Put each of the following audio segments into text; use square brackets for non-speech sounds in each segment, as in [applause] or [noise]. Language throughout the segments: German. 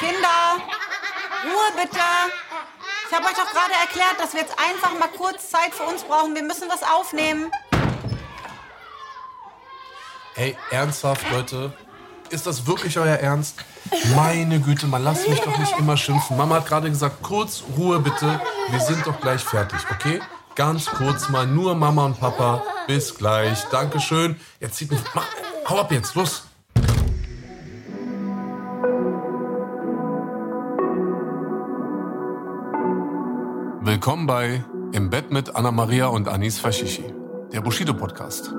Kinder, Ruhe bitte. Ich habe euch doch gerade erklärt, dass wir jetzt einfach mal kurz Zeit für uns brauchen. Wir müssen was aufnehmen. Ey, ernsthaft, Leute? Ist das wirklich euer Ernst? Meine Güte, man lasst mich doch nicht immer schimpfen. Mama hat gerade gesagt, kurz Ruhe bitte. Wir sind doch gleich fertig, okay? Ganz kurz mal, nur Mama und Papa. Bis gleich. Dankeschön. Jetzt zieht mich. Mach, hau ab jetzt, los. Willkommen bei Im Bett mit Anna Maria und Anis Fashishi, der Bushido Podcast.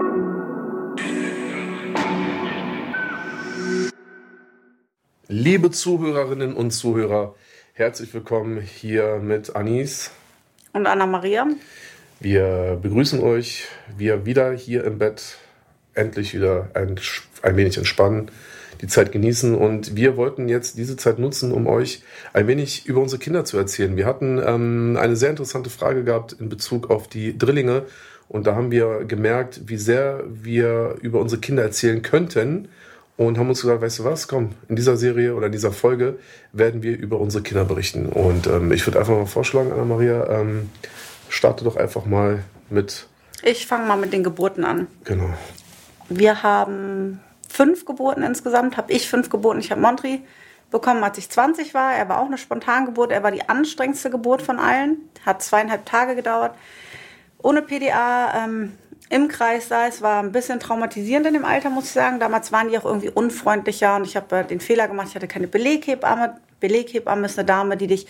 Liebe Zuhörerinnen und Zuhörer, herzlich willkommen hier mit Anis Und Anna-Maria. Wir begrüßen euch. Wir wieder hier im Bett. Endlich wieder ein, ein wenig entspannen, die Zeit genießen. Und wir wollten jetzt diese Zeit nutzen, um euch ein wenig über unsere Kinder zu erzählen. Wir hatten ähm, eine sehr interessante Frage gehabt in Bezug auf die Drillinge. Und da haben wir gemerkt, wie sehr wir über unsere Kinder erzählen könnten. Und haben uns gesagt, weißt du was, komm, in dieser Serie oder in dieser Folge werden wir über unsere Kinder berichten. Und ähm, ich würde einfach mal vorschlagen, Anna-Maria, ähm, starte doch einfach mal mit. Ich fange mal mit den Geburten an. Genau. Wir haben fünf Geburten insgesamt. Habe ich fünf Geburten. Ich habe Montri bekommen, als ich 20 war. Er war auch eine Spontangeburt. Er war die anstrengendste Geburt von allen. Hat zweieinhalb Tage gedauert. Ohne PDA. Ähm, im Kreis sah. Es war ein bisschen traumatisierend in dem Alter, muss ich sagen. Damals waren die auch irgendwie unfreundlicher und ich habe äh, den Fehler gemacht, ich hatte keine Beleghebamme. Beleghebamme ist eine Dame, die dich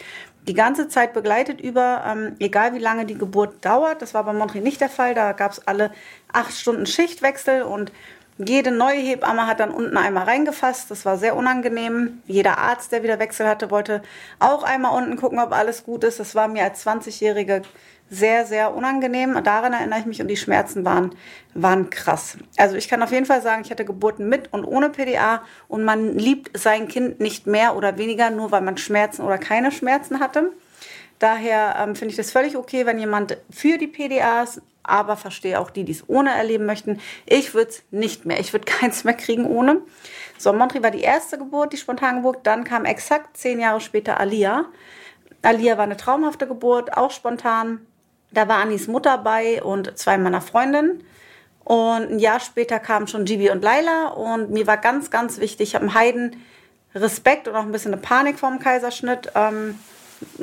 die ganze Zeit begleitet über, ähm, egal wie lange die Geburt dauert. Das war bei Montreal nicht der Fall. Da gab es alle acht Stunden Schichtwechsel und jede neue Hebamme hat dann unten einmal reingefasst. Das war sehr unangenehm. Jeder Arzt, der wieder Wechsel hatte, wollte auch einmal unten gucken, ob alles gut ist. Das war mir als 20-Jährige sehr, sehr unangenehm. Daran erinnere ich mich und die Schmerzen waren, waren krass. Also ich kann auf jeden Fall sagen, ich hatte Geburten mit und ohne PDA und man liebt sein Kind nicht mehr oder weniger, nur weil man Schmerzen oder keine Schmerzen hatte. Daher ähm, finde ich das völlig okay, wenn jemand für die PDAs, aber verstehe auch die, die es ohne erleben möchten. Ich würde es nicht mehr. Ich würde [laughs] keins mehr kriegen ohne. So, Montri war die erste Geburt, die Spontangeburt. Dann kam exakt zehn Jahre später Alia. Alia war eine traumhafte Geburt, auch spontan. Da war Anis Mutter bei und zwei meiner Freundinnen. Und ein Jahr später kamen schon Gibi und Laila. Und mir war ganz, ganz wichtig, ich habe einen Heiden Respekt und auch ein bisschen eine Panik vor dem Kaiserschnitt. Ähm,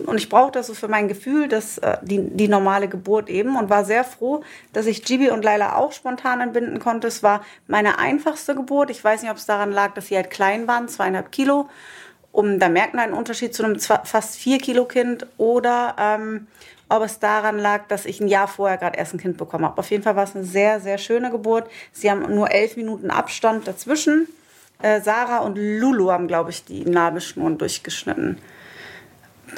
und ich brauchte das so für mein Gefühl, dass äh, die, die normale Geburt eben und war sehr froh, dass ich Gibi und Laila auch spontan entbinden konnte. Es war meine einfachste Geburt. Ich weiß nicht, ob es daran lag, dass sie halt klein waren, zweieinhalb Kilo. Um, da merkt man einen Unterschied zu einem fast vier Kilo Kind oder ähm, ob es daran lag, dass ich ein Jahr vorher gerade erst ein Kind bekommen habe. Auf jeden Fall war es eine sehr, sehr schöne Geburt. Sie haben nur elf Minuten Abstand dazwischen. Äh, Sarah und Lulu haben, glaube ich, die Nabelschnuren durchgeschnitten.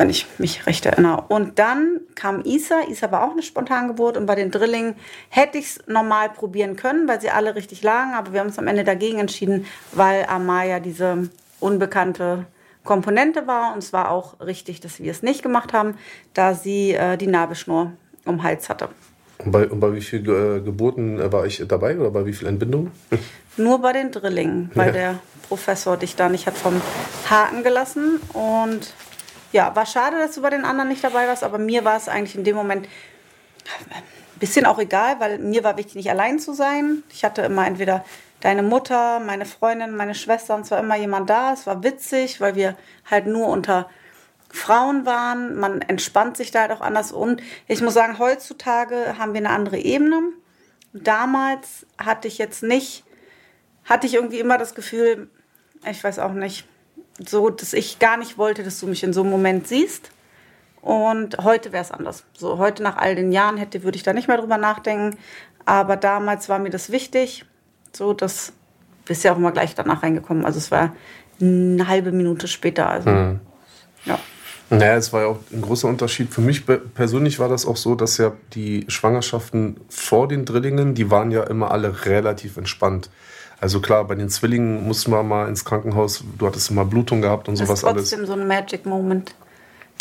Wenn ich mich recht erinnere. Und dann kam Isa. Isa war auch eine Spontangeburt. Und bei den Drillingen hätte ich es normal probieren können, weil sie alle richtig lagen. Aber wir haben uns am Ende dagegen entschieden, weil Amaya diese unbekannte Komponente war. Und es war auch richtig, dass wir es nicht gemacht haben, da sie äh, die Nabelschnur um Hals hatte. Und bei, und bei wie vielen äh, Geburten äh, war ich dabei oder bei wie vielen Entbindungen? [laughs] Nur bei den Drillingen, weil ja. der Professor dich da nicht hat vom Haken gelassen. Und ja, war schade, dass du bei den anderen nicht dabei warst, aber mir war es eigentlich in dem Moment ein bisschen auch egal, weil mir war wichtig, nicht allein zu sein. Ich hatte immer entweder deine Mutter, meine Freundin, meine Schwester und zwar immer jemand da. Es war witzig, weil wir halt nur unter Frauen waren. Man entspannt sich da halt auch anders. Und ich muss sagen, heutzutage haben wir eine andere Ebene. Damals hatte ich jetzt nicht, hatte ich irgendwie immer das Gefühl, ich weiß auch nicht, so, dass ich gar nicht wollte, dass du mich in so einem Moment siehst. Und heute wäre es anders. So, heute nach all den Jahren hätte, würde ich da nicht mehr drüber nachdenken. Aber damals war mir das wichtig. So, das bist ja auch immer gleich danach reingekommen. Also es war eine halbe Minute später. Also, mhm. ja. Naja, es war ja auch ein großer Unterschied. Für mich persönlich war das auch so, dass ja die Schwangerschaften vor den Drillingen, die waren ja immer alle relativ entspannt. Also klar, bei den Zwillingen mussten wir mal ins Krankenhaus, du hattest immer Blutung gehabt und sowas alles. Das ist trotzdem alles. so ein Magic Moment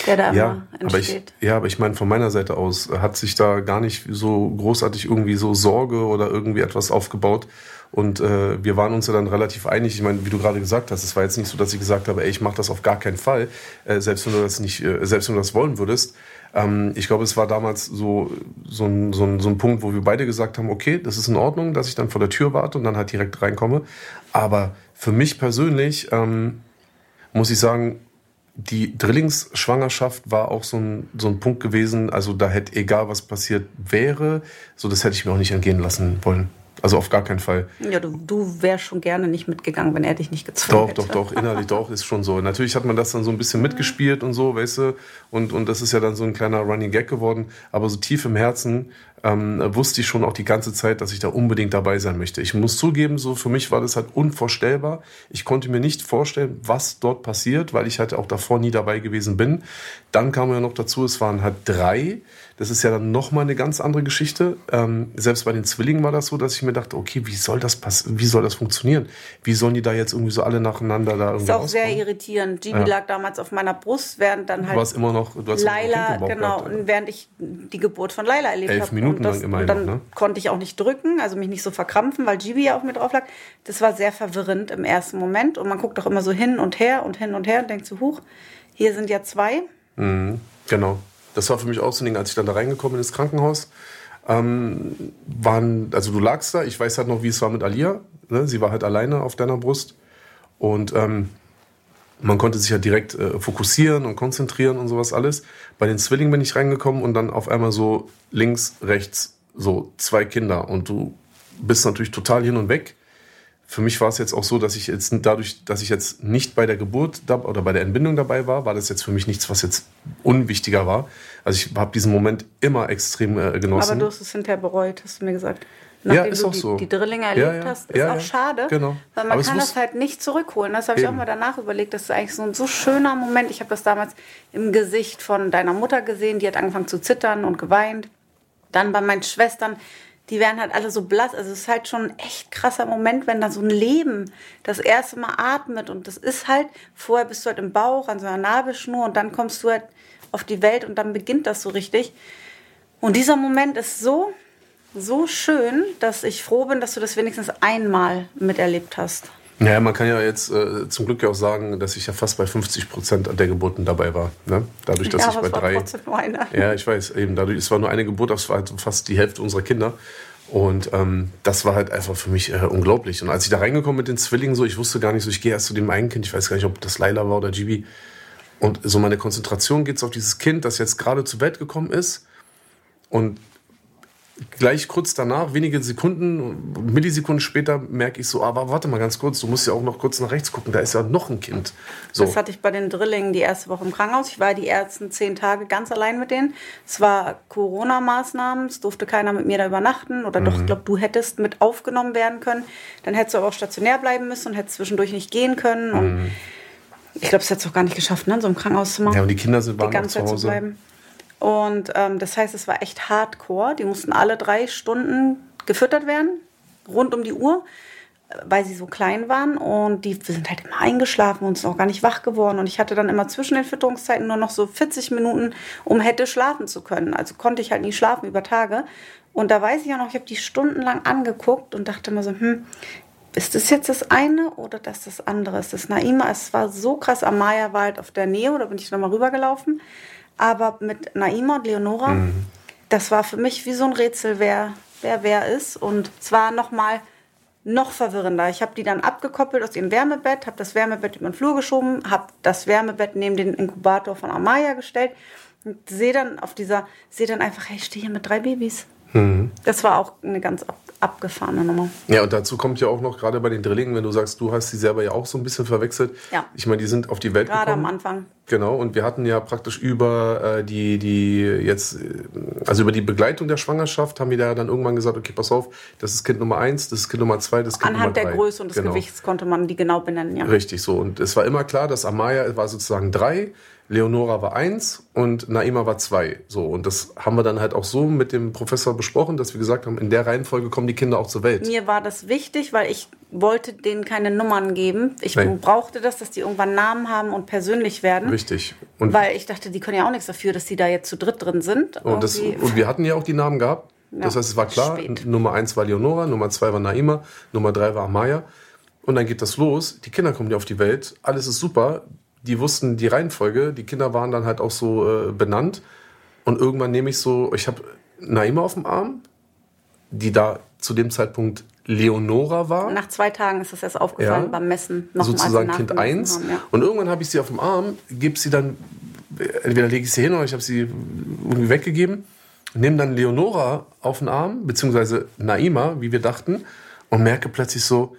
der da ja, immer aber ich, entsteht. ja, aber ich meine, von meiner Seite aus hat sich da gar nicht so großartig irgendwie so Sorge oder irgendwie etwas aufgebaut. Und äh, wir waren uns ja dann relativ einig. Ich meine, wie du gerade gesagt hast, es war jetzt nicht so, dass ich gesagt habe, ey, ich mache das auf gar keinen Fall, äh, selbst wenn du das nicht, äh, selbst wenn du das wollen würdest. Ähm, ich glaube, es war damals so, so, ein, so, ein, so ein Punkt, wo wir beide gesagt haben, okay, das ist in Ordnung, dass ich dann vor der Tür warte und dann halt direkt reinkomme. Aber für mich persönlich ähm, muss ich sagen, die Drillingsschwangerschaft war auch so ein, so ein Punkt gewesen, also da hätte egal was passiert wäre, so das hätte ich mir auch nicht entgehen lassen wollen. Also auf gar keinen Fall. Ja, du, du wärst schon gerne nicht mitgegangen, wenn er dich nicht gezwungen Doch, hätte. doch, doch, innerlich doch, ist schon so. Natürlich hat man das dann so ein bisschen mitgespielt und so, weißt du, und, und das ist ja dann so ein kleiner Running Gag geworden. Aber so tief im Herzen ähm, wusste ich schon auch die ganze Zeit, dass ich da unbedingt dabei sein möchte. Ich muss zugeben, so für mich war das halt unvorstellbar. Ich konnte mir nicht vorstellen, was dort passiert, weil ich halt auch davor nie dabei gewesen bin. Dann kam ja noch dazu, es waren halt drei. Das ist ja dann nochmal eine ganz andere Geschichte. Ähm, selbst bei den Zwillingen war das so, dass ich mir dachte, okay, wie soll das passieren? Wie soll das funktionieren? Wie sollen die da jetzt irgendwie so alle nacheinander da irgendwie ist auch sehr rauskommen? irritierend. Gibi Ja. lag damals auf meiner Brust, während dann Du halt warst immer noch, du hast Laila, genau, gehabt, und während ich die Geburt von Laila erlebt Elf habe. Minuten und das, lang immerhin dann noch, ne? konnte ich auch nicht drücken, also mich nicht so verkrampfen, weil Gibi ja auf mir drauf lag. Das war sehr verwirrend im ersten Moment. Und man guckt doch immer so hin und her und hin und her und denkt so, huch, hier sind ja zwei. Mhm, genau. Das war für mich auch so ein Ding, als ich dann da reingekommen bin ins Krankenhaus. Ähm, waren, also du lagst da, ich weiß halt noch, wie es war mit Alia. Ne? Sie war halt alleine auf deiner Brust. Und ähm, man konnte sich ja direkt äh, fokussieren und konzentrieren und sowas alles. Bei den Zwillingen bin ich reingekommen und dann auf einmal so links, rechts, so zwei Kinder. Und du bist natürlich total hin und weg. Für mich war es jetzt auch so, dass ich jetzt dadurch, dass ich jetzt nicht bei der Geburt oder bei der Entbindung dabei war, war das jetzt für mich nichts, was jetzt unwichtiger war. Also ich habe diesen Moment immer extrem äh, genossen. Aber du hast es hinterher bereut, hast du mir gesagt. Ja, Nachdem ist du auch die, so. die Drillinge Ja, erlebt ja. hast, ist Ja, auch ja. schade. Genau. Weil man Aber kann das halt nicht zurückholen. Das habe ich auch mal danach überlegt. Das ist eigentlich so ein so schöner Moment. Ich habe das damals im Gesicht von deiner Mutter gesehen. Die hat angefangen zu zittern und geweint. Dann bei meinen Schwestern, die werden halt alle so blass. Also es ist halt schon ein echt krasser Moment, wenn da so ein Leben das erste Mal atmet. Und das ist halt, vorher bist du halt im Bauch, an so einer Nabelschnur und dann kommst du halt auf die Welt und dann beginnt das so richtig. Und dieser Moment ist so, so schön, dass ich froh bin, dass du das wenigstens einmal miterlebt hast. Naja, man kann ja jetzt äh, zum Glück ja auch sagen, dass ich ja fast bei 50 Prozent der Geburten dabei war. Ne? Dadurch, dass ja, ich bei es war drei. trotzdem nur eine. Ja, ich weiß, eben dadurch, es war nur eine Geburt, das war halt fast die Hälfte unserer Kinder. Und ähm, das war halt einfach für mich äh, unglaublich. Und als ich da reingekommen mit den Zwillingen, so, ich wusste gar nicht so, ich gehe erst zu dem einen Kind, ich weiß gar nicht, ob das Laila war oder Gibi. Und so meine Konzentration geht auf dieses Kind, das jetzt gerade zur Welt gekommen ist. Und gleich kurz danach, wenige Sekunden, Millisekunden später, merke ich so, aber warte mal ganz kurz, du musst ja auch noch kurz nach rechts gucken, da ist ja noch ein Kind. So. Das hatte ich bei den Drillingen die erste Woche im Krankenhaus. Ich war die ersten zehn Tage ganz allein mit denen. Es war Corona-Maßnahmen, es durfte keiner mit mir da übernachten. Oder Mhm. doch, ich glaube, du hättest mit aufgenommen werden können. Dann hättest du aber auch stationär bleiben müssen und hättest zwischendurch nicht gehen können. Und ich glaube, das hättest du auch gar nicht geschafft, ne? in so einem Krankenhauszimmer. Mhm. ja, und die Kinder sind die ganze zu Zeit zu bleiben. Und ähm, das heißt, es war echt hardcore. Die mussten alle drei Stunden gefüttert werden, rund um die Uhr, weil sie so klein waren. Und die sind halt immer eingeschlafen und sind auch gar nicht wach geworden. Und ich hatte dann immer zwischen den Fütterungszeiten nur noch so 40 Minuten, um hätte schlafen zu können. Also konnte ich halt nie schlafen über Tage. Und da weiß ich auch noch, ich habe die stundenlang angeguckt und dachte immer so, hm, ist das jetzt das eine oder das das andere? Ist das Naima? Es war so krass. Amaya war halt auf der Nähe, da bin ich nochmal rübergelaufen. Aber mit Naima und Leonora, das war für mich wie so ein Rätsel, wer wer, wer ist. Und zwar nochmal noch verwirrender. Ich habe die dann abgekoppelt aus ihrem Wärmebett, habe das Wärmebett über den Flur geschoben, habe das Wärmebett neben den Inkubator von Amaya gestellt und sehe dann auf dieser, sehe dann einfach, hey, ich stehe hier mit drei Babys. Das war auch eine ganz abgefahrene Nummer. Ja, und dazu kommt ja auch noch gerade bei den Drillingen, wenn du sagst, du hast sie selber ja auch so ein bisschen verwechselt. Ja. Ich meine, die sind auf die Welt Gerade gekommen. am Anfang. Genau, und wir hatten ja praktisch über äh, die, die jetzt, also über die Begleitung der Schwangerschaft haben wir da dann irgendwann gesagt, okay, pass auf, das ist Kind Nummer eins, das ist Kind Nummer zwei, das ist Kind Anhand Nummer der drei. Größe und des Genau. Gewichts konnte man die genau benennen, ja. Richtig so. Und es war immer klar, dass Amaya war sozusagen drei, Leonora war eins und Naima war zwei. So, und das haben wir dann halt auch so mit dem Professor besprochen, dass wir gesagt haben, in der Reihenfolge kommen die Kinder auch zur Welt. Mir war das wichtig, weil ich wollte denen keine Nummern geben. Ich Nein. brauchte das, dass die irgendwann Namen haben und persönlich werden. Richtig. Und, Weil ich dachte, die können ja auch nichts dafür, dass die da jetzt zu dritt drin sind. und, das, und wir hatten ja auch die Namen gehabt. Das Ja, heißt, es war klar, spät. Nummer eins war Leonora, Nummer zwei war Naima, Nummer drei war Amaya. Und dann geht das los. Die Kinder kommen ja auf die Welt. Alles ist super. Die wussten die Reihenfolge. Die Kinder waren dann halt auch so äh, benannt. Und irgendwann nehme ich so, ich habe Naima auf dem Arm, die da zu dem Zeitpunkt Leonora war. Nach zwei Tagen ist das erst aufgefallen Ja. beim Messen. Als sozusagen Kind nachgemessen 1. haben, ja. Und irgendwann habe ich sie auf dem Arm, gebe sie dann, entweder lege ich sie hin oder ich habe sie irgendwie weggegeben, nehme dann Leonora auf den Arm, beziehungsweise Naima, wie wir dachten, und merke plötzlich so,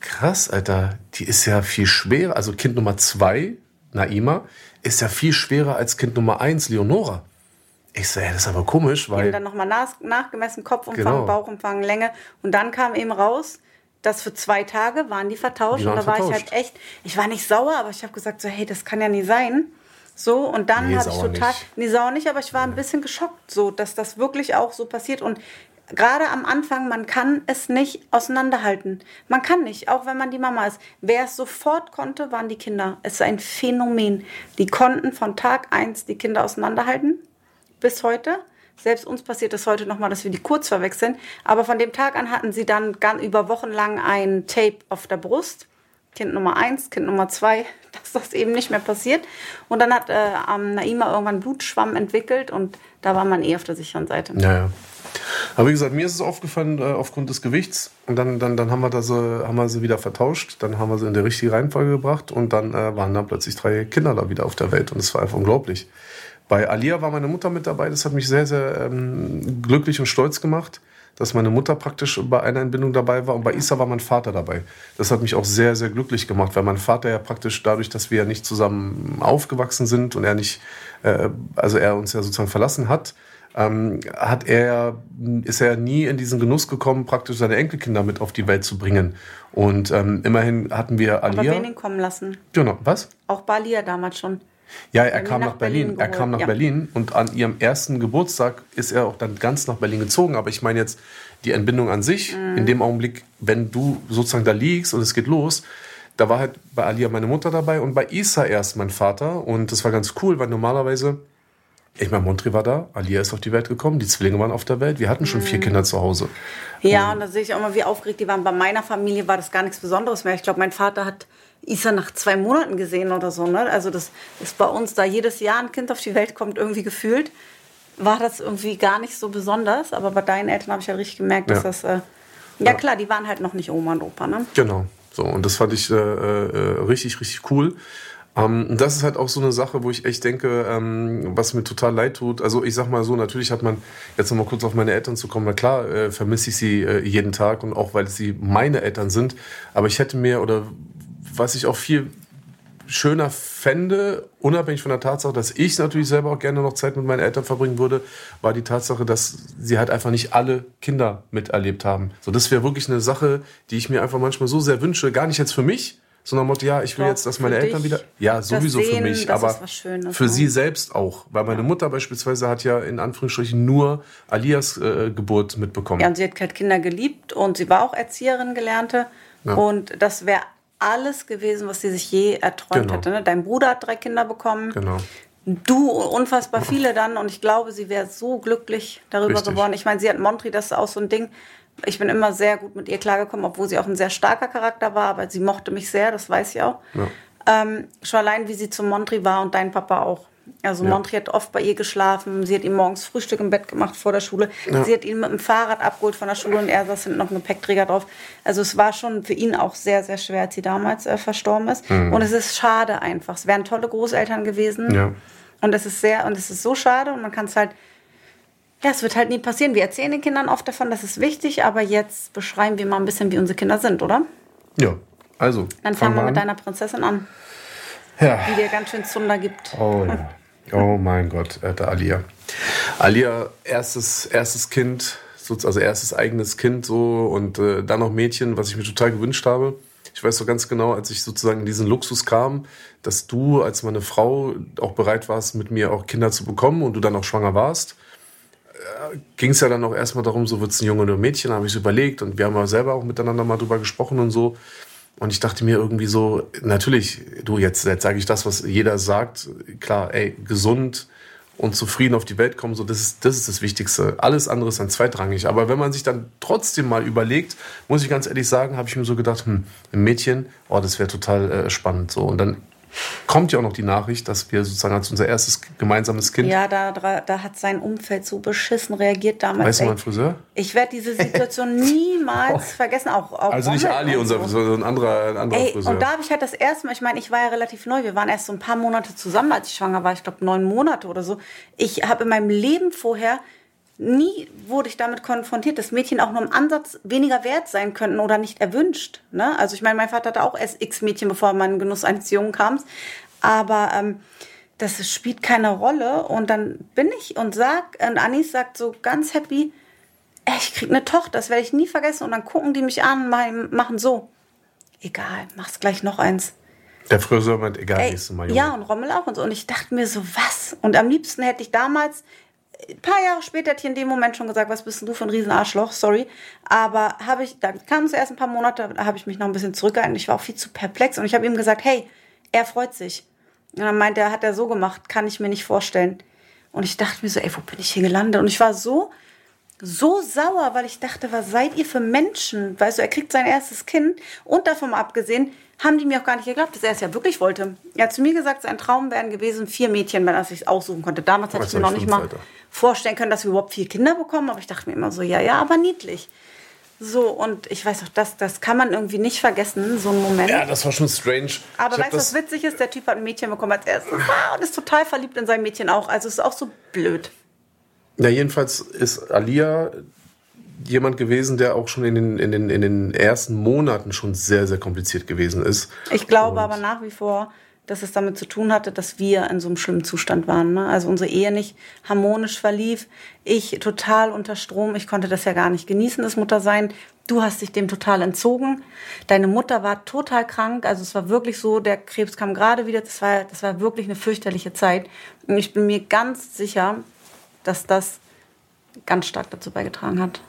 krass, Alter, die ist ja viel schwerer. Also Kind Nummer 2, Naima, ist ja viel schwerer als Kind Nummer 1, Leonora. Ich so, das ist aber komisch, Wir haben weil. dann nochmal nach, nachgemessen, Kopfumfang, Genau. Bauchumfang, Länge. Und dann kam eben raus, dass für zwei Tage waren die vertauscht. Die waren und da war ich vertauscht. halt echt, ich war nicht sauer, aber ich habe gesagt, so, hey, das kann ja nie sein. So, und dann Nee, habe ich total, nicht. nee, sauer nicht, aber ich war ein bisschen geschockt, so, dass das wirklich auch so passiert. Und gerade am Anfang, man kann es nicht auseinanderhalten. Man kann nicht, auch wenn man die Mama ist. Wer es sofort konnte, waren die Kinder. Es ist ein Phänomen. Die konnten von Tag eins die Kinder auseinanderhalten bis heute. Selbst uns passiert es heute nochmal, dass wir die kurz verwechseln. Aber von dem Tag an hatten sie dann über Wochen lang ein Tape auf der Brust. Kind Nummer eins, Kind Nummer zwei, [laughs] dass das eben nicht mehr passiert. Und dann hat äh, Naima irgendwann Blutschwamm entwickelt und da war man eh auf der sicheren Seite. Ja. Aber wie gesagt, mir ist es aufgefallen äh, aufgrund des Gewichts. Und dann, dann, dann haben, wir das, äh, haben wir sie wieder vertauscht. Dann haben wir sie in die richtige Reihenfolge gebracht. Und dann äh, waren da plötzlich drei Kinder da wieder auf der Welt. Und es war einfach unglaublich. Bei Alia war meine Mutter mit dabei. Das hat mich sehr, sehr ähm, glücklich und stolz gemacht, dass meine Mutter praktisch bei einer Entbindung dabei war. Und bei Isa war mein Vater dabei. Das hat mich auch sehr, sehr glücklich gemacht, weil mein Vater ja praktisch dadurch, dass wir ja nicht zusammen aufgewachsen sind und er nicht, äh, also er uns ja sozusagen verlassen hat, ähm, hat er, ist er nie in diesen Genuss gekommen, praktisch seine Enkelkinder mit auf die Welt zu bringen. Und ähm, immerhin hatten wir Aber Alia. wen ihn kommen lassen? Genau, was? Auch Balia damals schon. Ja, er Berlin kam nach Berlin. Berlin er kam nach ja. Berlin und an ihrem ersten Geburtstag ist er auch dann ganz nach Berlin gezogen. Aber ich meine jetzt die Entbindung an sich, Mhm. in dem Augenblick, wenn du sozusagen da liegst und es geht los, da war halt bei Alia meine Mutter dabei und bei Isa erst mein Vater. Und das war ganz cool, weil normalerweise, ich meine, Montri war da, Alia ist auf die Welt gekommen, die Zwillinge waren auf der Welt, wir hatten schon Mhm. vier Kinder zu Hause. Ja, und da sehe ich auch mal, wie aufgeregt die waren. Bei meiner Familie war das gar nichts Besonderes mehr. Ich glaube, mein Vater hat Isa nach zwei Monaten gesehen oder so. Ne? Also das ist bei uns, da jedes Jahr ein Kind auf die Welt kommt, irgendwie gefühlt, war das irgendwie gar nicht so besonders. Aber bei deinen Eltern habe ich halt richtig gemerkt, dass Ja. das... Äh, ja klar, die waren halt noch nicht Oma und Opa. Ne? Genau. So, und das fand ich äh, äh, richtig, richtig cool. Ähm, das ist halt auch so eine Sache, wo ich echt denke, ähm, was mir total leid tut. Also ich sag mal so, natürlich hat man, jetzt nochmal kurz auf meine Eltern zu kommen, na klar, äh, vermisse ich sie äh, jeden Tag und auch weil sie meine Eltern sind. Aber ich hätte mir, oder was ich auch viel schöner fände, unabhängig von der Tatsache, dass ich natürlich selber auch gerne noch Zeit mit meinen Eltern verbringen würde, war die Tatsache, dass sie halt einfach nicht alle Kinder miterlebt haben. So, das wäre wirklich eine Sache, die ich mir einfach manchmal so sehr wünsche, gar nicht jetzt für mich, sondern Motto, ja, ich will Doch, jetzt, dass für meine Eltern dich, wieder, ja, sowieso für Sehen, mich, das aber für sie selbst auch, weil meine Mutter beispielsweise hat ja in Anführungsstrichen nur Alias äh, Geburt mitbekommen. Ja, und sie hat halt Kinder geliebt und sie war auch Erzieherin gelernte. Ja. Und das wäre alles gewesen, was sie sich je erträumt Genau. hätte. Ne? Dein Bruder hat drei Kinder bekommen. Genau. Du unfassbar viele dann und ich glaube, sie wäre so glücklich darüber Richtig. geworden. Ich meine, sie hat Montri, das ist auch so ein Ding. Ich bin immer sehr gut mit ihr klargekommen, obwohl sie auch ein sehr starker Charakter war, aber sie mochte mich sehr, das weiß ich auch. Ja. Ähm, schon allein, wie sie zu Montri war und dein Papa auch. Also Ja. Montri hat oft bei ihr geschlafen, sie hat ihm morgens Frühstück im Bett gemacht vor der Schule. Ja. Sie hat ihn mit dem Fahrrad abgeholt von der Schule und er saß hinten noch ein Gepäckträger drauf. Also es war schon für ihn auch sehr, sehr schwer, als sie damals äh, verstorben ist. Und es ist schade einfach. Es wären tolle Großeltern gewesen. Mhm. Ja. Und es ist sehr, und es ist so schade und man kann es halt, ja, es wird halt nie passieren. Wir erzählen den Kindern oft davon, das ist wichtig, aber jetzt beschreiben wir mal ein bisschen, wie unsere Kinder sind, oder? Ja, also. Dann fangen wir an. mit deiner Prinzessin an, Ja. die dir ganz schön Zunder gibt. Oh ja. Oh mein Gott, äh, der Alia. Alia, erstes, erstes Kind, so- also erstes eigenes Kind so und äh, dann noch Mädchen, was ich mir total gewünscht habe. Ich weiß so ganz genau, als ich sozusagen in diesen Luxus kam, dass du als meine Frau auch bereit warst, mit mir auch Kinder zu bekommen und du dann auch schwanger warst, ging es ja dann auch erstmal darum, so wird es ein Junge oder ein Mädchen, habe ich so überlegt und wir haben ja selber auch miteinander mal drüber gesprochen und so. Und ich dachte mir irgendwie so, natürlich, du, jetzt, jetzt sage ich das, was jeder sagt, klar, ey, gesund, und zufrieden auf die Welt kommen, so das ist, das ist das Wichtigste. Alles andere ist dann zweitrangig. Aber wenn man sich dann trotzdem mal überlegt, muss ich ganz ehrlich sagen, habe ich mir so gedacht, hm, ein Mädchen, oh, das wäre total äh, spannend. So. Und dann kommt ja auch noch die Nachricht, dass wir sozusagen als unser erstes gemeinsames Kind. Ja, da, da hat sein Umfeld so beschissen reagiert damals. Weißt du, mein Friseur? Ich werde diese Situation [laughs] niemals oh. vergessen. Auch, auch also nicht Ali, unser so. so ein anderer, ein anderer Ey, Friseur. Und da habe ich halt das erste Mal, ich meine, ich war ja relativ neu. Wir waren erst so ein paar Monate zusammen, als ich schwanger war. Ich glaube, neun Monate oder so. Ich habe in meinem Leben vorher nie wurde ich damit konfrontiert, dass Mädchen auch nur im Ansatz weniger wert sein könnten oder nicht erwünscht. Ne? Also ich meine, mein Vater hatte auch x Mädchen, bevor man in Genuss eines Jungen kam. Aber ähm, das spielt keine Rolle. Und dann bin ich und sag, und Anis sagt so ganz happy, ey, ich krieg eine Tochter, das werde ich nie vergessen. Und dann gucken die mich an und machen so, egal, mach's gleich noch eins. Der Friseur meint, egal, Ey, nächstes Mal. Junge. Ja, und Rommel auch und so. Und ich dachte mir so, was? Und am liebsten hätte ich damals ein paar Jahre später hätte ich in dem Moment schon gesagt, was bist denn du für ein Riesenarschloch, sorry. Aber habe ich, da kam es erst ein paar Monate, da habe ich mich noch ein bisschen zurückgehalten. Ich war auch viel zu perplex und ich habe ihm gesagt, hey, er freut sich. Und dann meinte er, hat er so gemacht, kann ich mir nicht vorstellen. Und ich dachte mir so, ey, wo bin ich hier gelandet? Und ich war so, so sauer, weil ich dachte, was seid ihr für Menschen? Weißt du, er kriegt sein erstes Kind und davon abgesehen, haben die mir auch gar nicht geglaubt, dass er es ja wirklich wollte. Er hat zu mir gesagt, sein Traum wären gewesen vier Mädchen, wenn er sich aussuchen konnte. Damals hatte ich mir noch nicht mal Alter. vorstellen können, dass wir überhaupt vier Kinder bekommen, aber ich dachte mir immer so, ja, ja, aber niedlich. So, und ich weiß auch, das, das kann man irgendwie nicht vergessen, so ein Moment. Ja, das war schon strange. Aber weißt du, was witzig ist? Der Typ hat ein Mädchen bekommen als erstes und ist total verliebt in sein Mädchen auch. Also ist auch so blöd. Ja, jedenfalls ist Alia jemand gewesen, der auch schon in den, in den, in den ersten Monaten schon sehr, sehr kompliziert gewesen ist. Ich glaube und aber nach wie vor, dass es damit zu tun hatte, dass wir in so einem schlimmen Zustand waren. Ne? Also unsere Ehe nicht harmonisch verlief. Ich total unter Strom. Ich konnte das ja gar nicht genießen, das Muttersein. Du hast dich dem total entzogen. Deine Mutter war total krank. Also es war wirklich so, der Krebs kam gerade wieder. Das war, das war wirklich eine fürchterliche Zeit. Und ich bin mir ganz sicher, dass das ganz stark dazu beigetragen hat.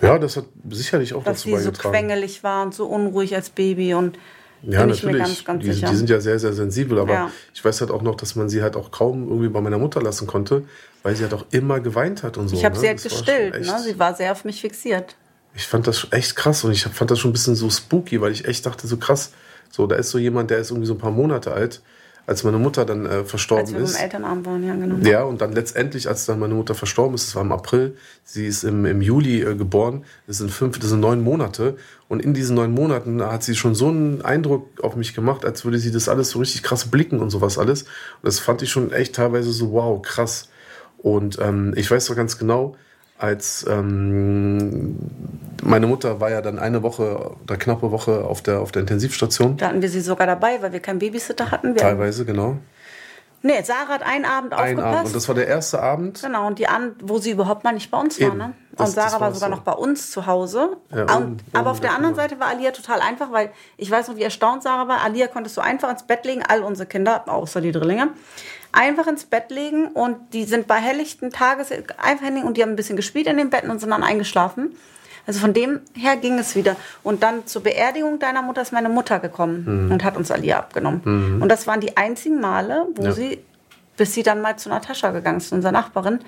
Ja, das hat sicherlich auch dass dazu beigetragen. Dass sie so quengelig war und so unruhig als Baby und ja, natürlich. Ganz, ganz die, die, sind ja sehr, sehr sensibel, aber ja. ich weiß halt auch noch, dass man sie halt auch kaum irgendwie bei meiner Mutter lassen konnte, weil sie halt auch immer geweint hat und so. Ich habe ne? sie halt gestillt, ne? sie war sehr auf mich fixiert. Ich fand das echt krass und ich fand das schon ein bisschen so spooky, weil ich echt dachte, so krass, so da ist so jemand, der ist irgendwie so ein paar Monate alt als meine Mutter dann äh, verstorben als wir ist. Im Elternabend waren, ja, genau. Ja, und dann letztendlich, als dann meine Mutter verstorben ist, das war im April, sie ist im, im Juli äh, geboren, das sind fünf, das sind neun Monate. Und in diesen neun Monaten hat sie schon so einen Eindruck auf mich gemacht, als würde sie das alles so richtig krass blicken und sowas alles. Und das fand ich schon echt teilweise so, wow, krass. Und ähm, ich weiß doch ganz genau, als ähm, meine Mutter war ja dann eine Woche oder knappe Woche auf der, auf der Intensivstation. Da hatten wir sie sogar dabei, weil wir keinen Babysitter hatten. Wir Teilweise, genau. Nee, Sarah hat einen Abend Ein aufgepasst. Abend. Und das war der erste Abend. Genau, und die Abend, wo sie überhaupt mal nicht bei uns war. Ne? Und das, Sarah das war sogar so. noch bei uns zu Hause. Ja, und, oben, aber auf der anderen Seite war Alia total einfach, weil ich weiß noch, wie erstaunt Sarah war. Alia konntest du einfach ins Bett legen, all unsere Kinder, außer die Drillinge einfach ins Bett legen und die sind bei helllichten Tages einfach hinlegen und die haben ein bisschen gespielt in den Betten und sind dann eingeschlafen. Also von dem her ging es wieder. Und dann zur Beerdigung deiner Mutter ist meine Mutter gekommen mhm. und hat uns Alia abgenommen. Mhm. Und das waren die einzigen Male, wo ja. sie, bis sie dann mal zu Natascha gegangen ist, unserer Nachbarin,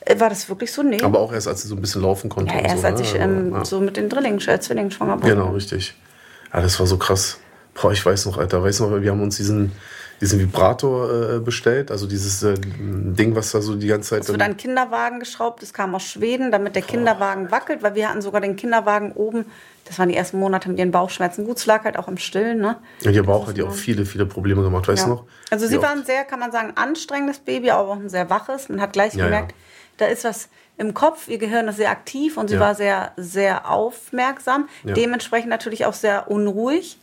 äh, war das wirklich so? Nee. Aber auch erst, als sie so ein bisschen laufen konnte. Ja, erst so, als ne? ich ähm, ja. so mit den Drillingen, äh, Zwillingen schwanger war. Genau, richtig. Ja, das war so krass. Boah, ich weiß noch, Alter, weißt du noch, wir haben uns diesen diesen Vibrator äh, bestellt, also dieses äh, Ding, was da so die ganze Zeit. Es wird an Kinderwagen geschraubt, das kam aus Schweden, damit der Kinderwagen wackelt, weil wir hatten sogar den Kinderwagen oben. Das waren die ersten Monate mit ihren Bauchschmerzen. Gut, es lag halt auch im Stillen, ne? Ja, ihr Bauch hat ja auch viele, viele Probleme gemacht, weißt ja. du noch? Also sie war ein sehr, kann man sagen, anstrengendes Baby, aber auch ein sehr waches. Man hat gleich ja, gemerkt, ja. da ist was im Kopf, ihr Gehirn ist sehr aktiv und sie war sehr, sehr aufmerksam. Dementsprechend natürlich auch sehr unruhig.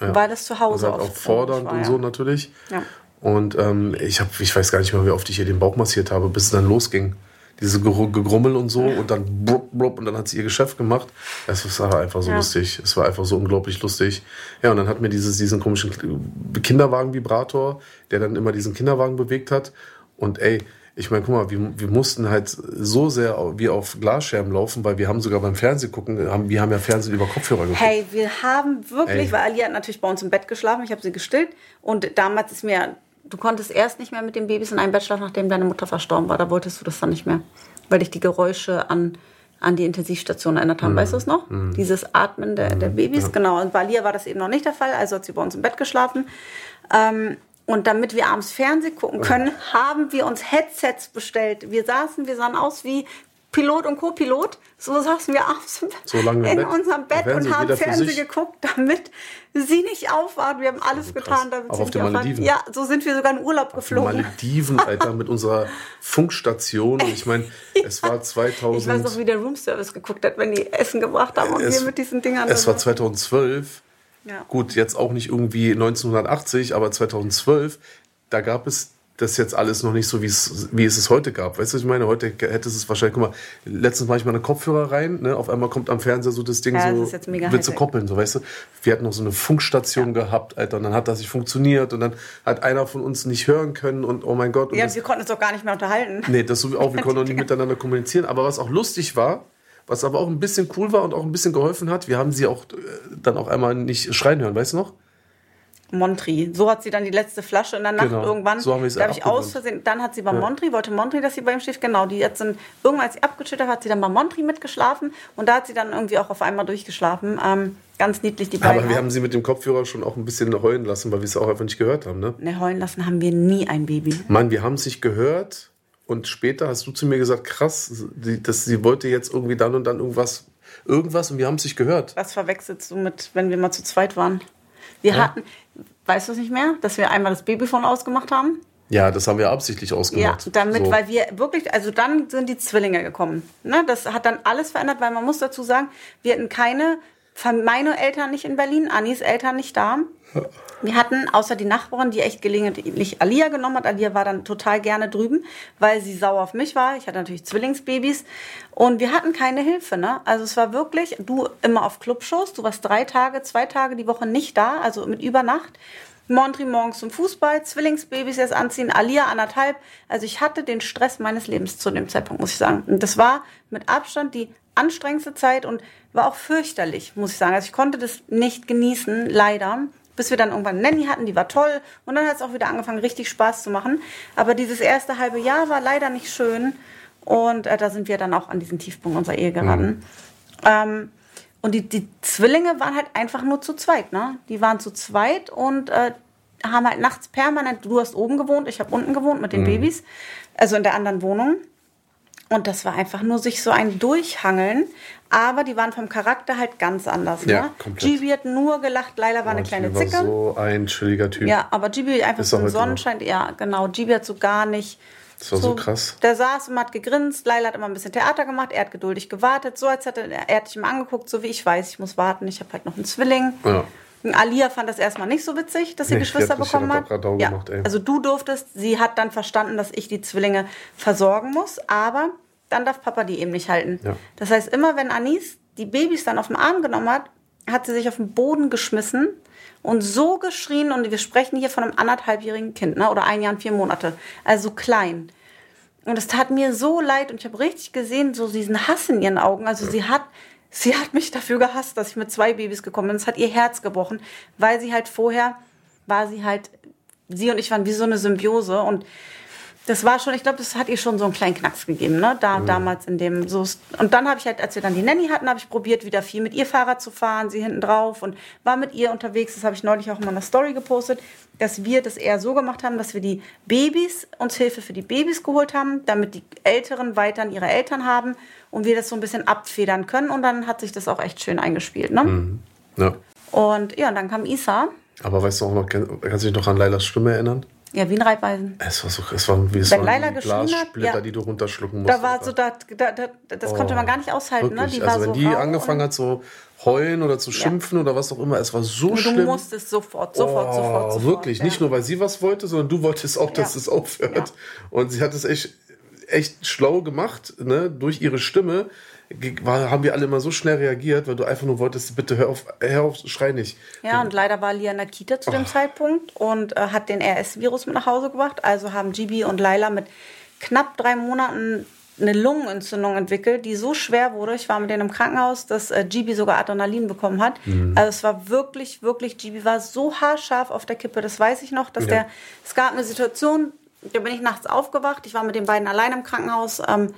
Ja. Weil es zu Hause also halt auch fordernd war, und so natürlich. Ja. Und ähm, ich, hab, ich weiß gar nicht mehr, wie oft ich ihr den Bauch massiert habe, bis es dann losging. diese Gegrummel und so und dann blub, blub, und dann hat sie ihr Geschäft gemacht. Es war einfach so ja. lustig. Es war einfach so unglaublich lustig. Ja, und dann hat mir dieses, diesen komischen Kinderwagen-Vibrator, der dann immer diesen Kinderwagen bewegt hat. Und ey, ich meine, guck mal, wir, wir mussten halt so sehr wie auf Glasscherben laufen, weil wir haben sogar beim Fernsehen gucken, haben, wir haben ja Fernsehen über Kopfhörer geguckt. Hey, wir haben wirklich, Ey. weil Ali hat natürlich bei uns im Bett geschlafen, ich habe sie gestillt und damals ist mir, du konntest erst nicht mehr mit den Babys in einem Bett schlafen, nachdem deine Mutter verstorben war, da wolltest du das dann nicht mehr, weil dich die Geräusche an an die Intensivstation erinnert haben. Mm. Weißt du es noch? Mm. Dieses Atmen der, der mhm. Babys, ja. genau. Und bei Lia war das eben noch nicht der Fall, also hat sie bei uns im Bett geschlafen. Ähm, und damit wir abends Fernsehen gucken können, haben wir uns Headsets bestellt. Wir saßen, wir sahen aus wie Pilot und Co-Pilot. So saßen wir abends so in Bett. unserem Bett und haben Fernsehen geguckt, damit sie nicht aufwacht. Wir haben alles also getan, damit Auch sie auf den Malediven. Ja, so sind wir sogar in Urlaub geflogen. Malediven, Alter, mit unserer Funkstation. Und ich meine, ja. es war 2000. [laughs] Ich weiß noch, wie der Roomservice geguckt hat, wenn die Essen gebracht haben und es, wir mit diesen Dingern. Es war 2012 ja. Gut, jetzt auch nicht irgendwie 1980, aber 2012, da gab es das jetzt alles noch nicht so, wie es, wie es es heute gab. Weißt du, was ich meine? Heute hätte es wahrscheinlich, guck mal, letztens mache ich mal eine Kopfhörer rein, ne? auf einmal kommt am Fernseher so das Ding ja, so, das wird zu koppeln, so, weißt du? Wir hatten noch so eine Funkstation ja. gehabt, Alter, und dann hat das nicht funktioniert und dann hat einer von uns nicht hören können und oh mein Gott. ja, das, wir konnten uns doch gar nicht mehr unterhalten. Nee, das so auch, wir konnten auch nicht [laughs] miteinander kommunizieren, aber was auch lustig war, was aber auch ein bisschen cool war und auch ein bisschen geholfen hat, wir haben sie auch äh, dann auch einmal nicht schreien hören, weißt du noch? Montri. So hat sie dann die letzte Flasche in der Nacht genau. irgendwann. So haben wir es da habe ich aus Versehen. Dann hat sie bei ja. Montri, wollte Montri, dass sie bei ihm schläft. Genau, die jetzt sind, irgendwann als sie abgeschüttet hat, hat sie dann bei Montri mitgeschlafen und da hat sie dann irgendwie auch auf einmal durchgeschlafen. Ähm, ganz niedlich die beiden. Aber wir haben sie mit dem Kopfhörer schon auch ein bisschen heulen lassen, weil wir es auch einfach nicht gehört haben, ne? Ne, heulen lassen haben wir nie ein Baby. Mann, wir haben es nicht gehört und später hast du zu mir gesagt, krass, dass sie wollte jetzt irgendwie dann und dann irgendwas, irgendwas und wir haben es nicht gehört. Was verwechselst du mit, wenn wir mal zu zweit waren? Wir ja. hatten, weißt du es nicht mehr, dass wir einmal das Babyphone ausgemacht haben? Ja, das haben wir absichtlich ausgemacht. Ja, damit, so. weil wir wirklich, also dann sind die Zwillinge gekommen. Ne? Das hat dann alles verändert, weil man muss dazu sagen, wir hatten keine, meine Eltern nicht in Berlin, Anis Eltern nicht da. Wir hatten außer die Nachbarin, die echt gelegentlich Alia genommen hat. Alia war dann total gerne drüben, weil sie sauer auf mich war. Ich hatte natürlich Zwillingsbabys. Und wir hatten keine Hilfe. Ne? Also es war wirklich, du immer auf Clubshows. Du warst drei Tage, zwei Tage die Woche nicht da, also mit Übernacht. Montri morgens zum Fußball, Zwillingsbabys erst anziehen, Alia anderthalb. Also ich hatte den Stress meines Lebens zu dem Zeitpunkt, muss ich sagen. Und das war mit Abstand die anstrengendste Zeit und war auch fürchterlich, muss ich sagen. Also ich konnte das nicht genießen, leider bis wir dann irgendwann Nanny hatten, die war toll. Und dann hat es auch wieder angefangen, richtig Spaß zu machen. Aber dieses erste halbe Jahr war leider nicht schön. Und äh, da sind wir dann auch an diesen Tiefpunkt unserer Ehe geraten. Mhm. Ähm, und die, die Zwillinge waren halt einfach nur zu zweit. Ne? Die waren zu zweit und äh, haben halt nachts permanent, du hast oben gewohnt, ich habe unten gewohnt mit den mhm. Babys, also in der anderen Wohnung. Und das war einfach nur sich so ein Durchhangeln. Aber die waren vom Charakter halt ganz anders. Ja, ne? komplett. Gibi hat nur gelacht, Laila war oh, eine kleine Zicke. War so ein chilliger Typ. Ja, aber Gibi einfach so ein Sonnenschein. Ja, genau. Gibi hat so gar nicht. Das war so, so, krass. Der saß und hat gegrinst. Laila hat immer ein bisschen Theater gemacht. Er hat geduldig gewartet. So als hätte er, er hat dich immer angeguckt, so wie ich weiß, ich muss warten. Ich habe halt noch einen Zwilling. Ja. Alia fand das erstmal nicht so witzig, dass sie nee, Geschwister bekommen hat. Ja. Gemacht, also du durftest, sie hat dann verstanden, dass ich die Zwillinge versorgen muss, aber dann darf Papa die eben nicht halten. Ja. Das heißt, immer wenn Anis die Babys dann auf den Arm genommen hat, hat sie sich auf den Boden geschmissen und so geschrien. Und wir sprechen hier von einem anderthalbjährigen Kind, ne? oder ein Jahr und vier Monate. Also klein. Und es tat mir so leid und ich habe richtig gesehen, so diesen Hass in ihren Augen. Also sie hat, sie hat mich dafür gehasst, dass ich mit zwei Babys gekommen bin. Es hat ihr Herz gebrochen, weil sie halt vorher war sie halt, sie und ich waren wie so eine Symbiose und das war schon, ich glaube, das hat ihr schon so einen kleinen Knacks gegeben, ne? Da, mhm. damals in dem so. Und dann habe ich halt, als wir dann die Nanny hatten, habe ich probiert, wieder viel mit ihr Fahrrad zu fahren, sie hinten drauf und war mit ihr unterwegs. Das habe ich neulich auch in meiner Story gepostet, dass wir das eher so gemacht haben, dass wir die Babys, uns Hilfe für die Babys geholt haben, damit die Älteren weiterhin ihre Eltern haben und wir das so ein bisschen abfedern können. Und dann hat sich das auch echt schön eingespielt, ne? Mhm. Ja. Und ja, und dann kam Isa. Aber weißt du auch noch, kannst du dich noch an Lailas Stimme erinnern? Ja, wie ein Reibweisen. Es war so, es war wie es Wenn Leila Glassplitter, ja. die du runterschlucken musst. Da war so, da, da, da das oh, konnte man gar nicht aushalten. Ne? Die also wenn so die angefangen hat zu heulen oder zu schimpfen ja. oder was auch immer, es war so und schlimm. Du musstest sofort, sofort, oh, sofort, sofort. Wirklich, ja. nicht nur, weil sie was wollte, sondern du wolltest auch, dass es aufhört. Und sie hat es echt echt schlau gemacht, ne? Durch ihre Stimme war, haben wir alle immer so schnell reagiert, weil du einfach nur wolltest, bitte hör auf, hör auf, schrei nicht. Ja, und leider war Lia in der Kita zu dem oh. Zeitpunkt und äh, hat den RS-Virus mit nach Hause gebracht. Also haben Gibi und Laila mit knapp drei Monaten eine Lungenentzündung entwickelt, die so schwer wurde. Ich war mit denen im Krankenhaus, dass äh, Gibi sogar Adrenalin bekommen hat. Mhm. Also es war wirklich, wirklich, Gibi war so haarscharf auf der Kippe, das weiß ich noch, dass ja. der, es gab eine Situation, da bin ich nachts aufgewacht, ich war mit den beiden allein im Krankenhaus. Ähm,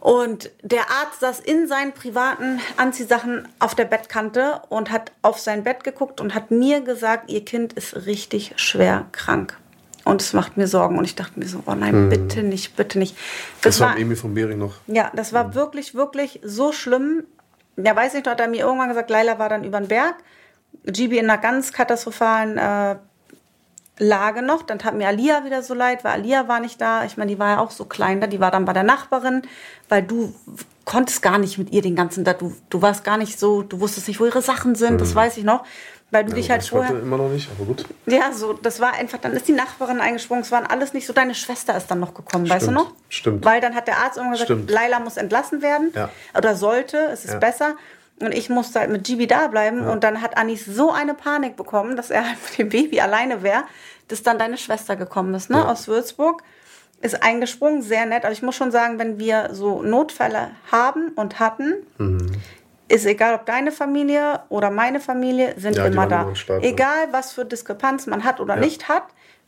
und der Arzt saß in seinen privaten Anziehsachen auf der Bettkante und hat auf sein Bett geguckt und hat mir gesagt, ihr Kind ist richtig schwer krank. Und es macht mir Sorgen. Und ich dachte mir so, oh nein, hm. bitte nicht, bitte nicht. Das, das war Emi von Bering noch. Ja, das war hm. wirklich, wirklich so schlimm. Ja, weiß nicht, hat er mir irgendwann gesagt, Leila war dann über den Berg. Gibi in einer ganz katastrophalen äh, Lage noch. Dann tat mir Alia wieder so leid, weil Alia war nicht da. Ich meine, die war ja auch so klein da. Die war dann bei der Nachbarin, weil du konntest gar nicht mit ihr den ganzen Tag. Du, du warst gar nicht so, du wusstest nicht, wo ihre Sachen sind. Mhm. Das weiß ich noch. Weil du ja, dich halt das vorher. immer noch nicht, aber gut. Ja, so, das war einfach, dann ist die Nachbarin eingesprungen. Es waren alles nicht so. Deine Schwester ist dann noch gekommen, Stimmt. weißt du noch? Stimmt. Weil dann hat der Arzt irgendwann gesagt, Stimmt. Laila muss entlassen werden. Ja. Oder sollte, es ist ja. besser. Und ich musste halt mit Gibi da bleiben. Ja. Und dann hat Anis so eine Panik bekommen, dass er [laughs] halt mit dem Baby alleine wäre dass dann deine Schwester gekommen ist, ne, ja. aus Würzburg. Ist eingesprungen, sehr nett. Aber ich muss schon sagen, wenn wir so Notfälle haben und hatten, mhm. ist egal, ob deine Familie oder meine Familie, sind ja, immer da. Stark, egal, was für Diskrepanz man hat oder nicht hat,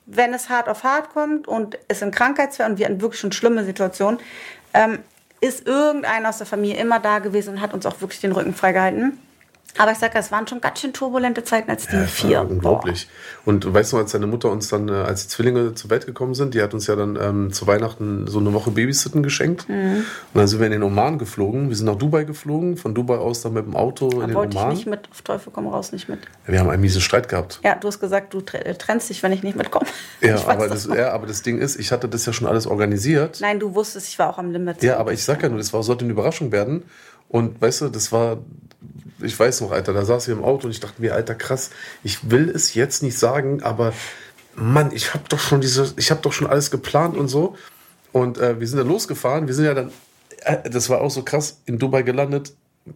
wenn es hart auf hart kommt und es in Krankheitsfällen und wir hatten wirklich schon schlimme Situationen, ähm, ist irgendeiner aus der Familie immer da gewesen und hat uns auch wirklich den Rücken freigehalten. Aber ich sage, es waren schon ganz schön turbulente Zeiten als die ja, vier. Unglaublich. Boah. Und weißt du, als deine Mutter uns dann, äh, als die Zwillinge zur Welt gekommen sind, die hat uns ja dann ähm, zu Weihnachten so eine Woche Babysitten geschenkt. Mhm. Und dann sind wir in den Oman geflogen. Wir sind nach Dubai geflogen, von Dubai aus dann mit dem Auto da in den wollte Oman. wollte ich nicht mit, auf Teufel komm raus, nicht mit. Ja, wir haben einen miesen Streit gehabt. Ja, du hast gesagt, du äh, trennst dich, wenn ich nicht mitkomme. [laughs] Ja, aber das, das ja, aber das Ding ist, ich hatte das ja schon alles organisiert. Nein, du wusstest, ich war auch am Limit. Ja, aber ich sag ja nur, das war, sollte eine Überraschung werden. Und weißt du, das war, ich weiß noch, Alter, da saß ich im Auto und ich dachte mir, Alter, krass, ich will es jetzt nicht sagen, aber Mann, ich habe doch schon diese, ich habe doch schon alles geplant und so. Und äh, wir sind dann losgefahren. Wir sind ja dann, äh, das war auch so krass, in Dubai gelandet.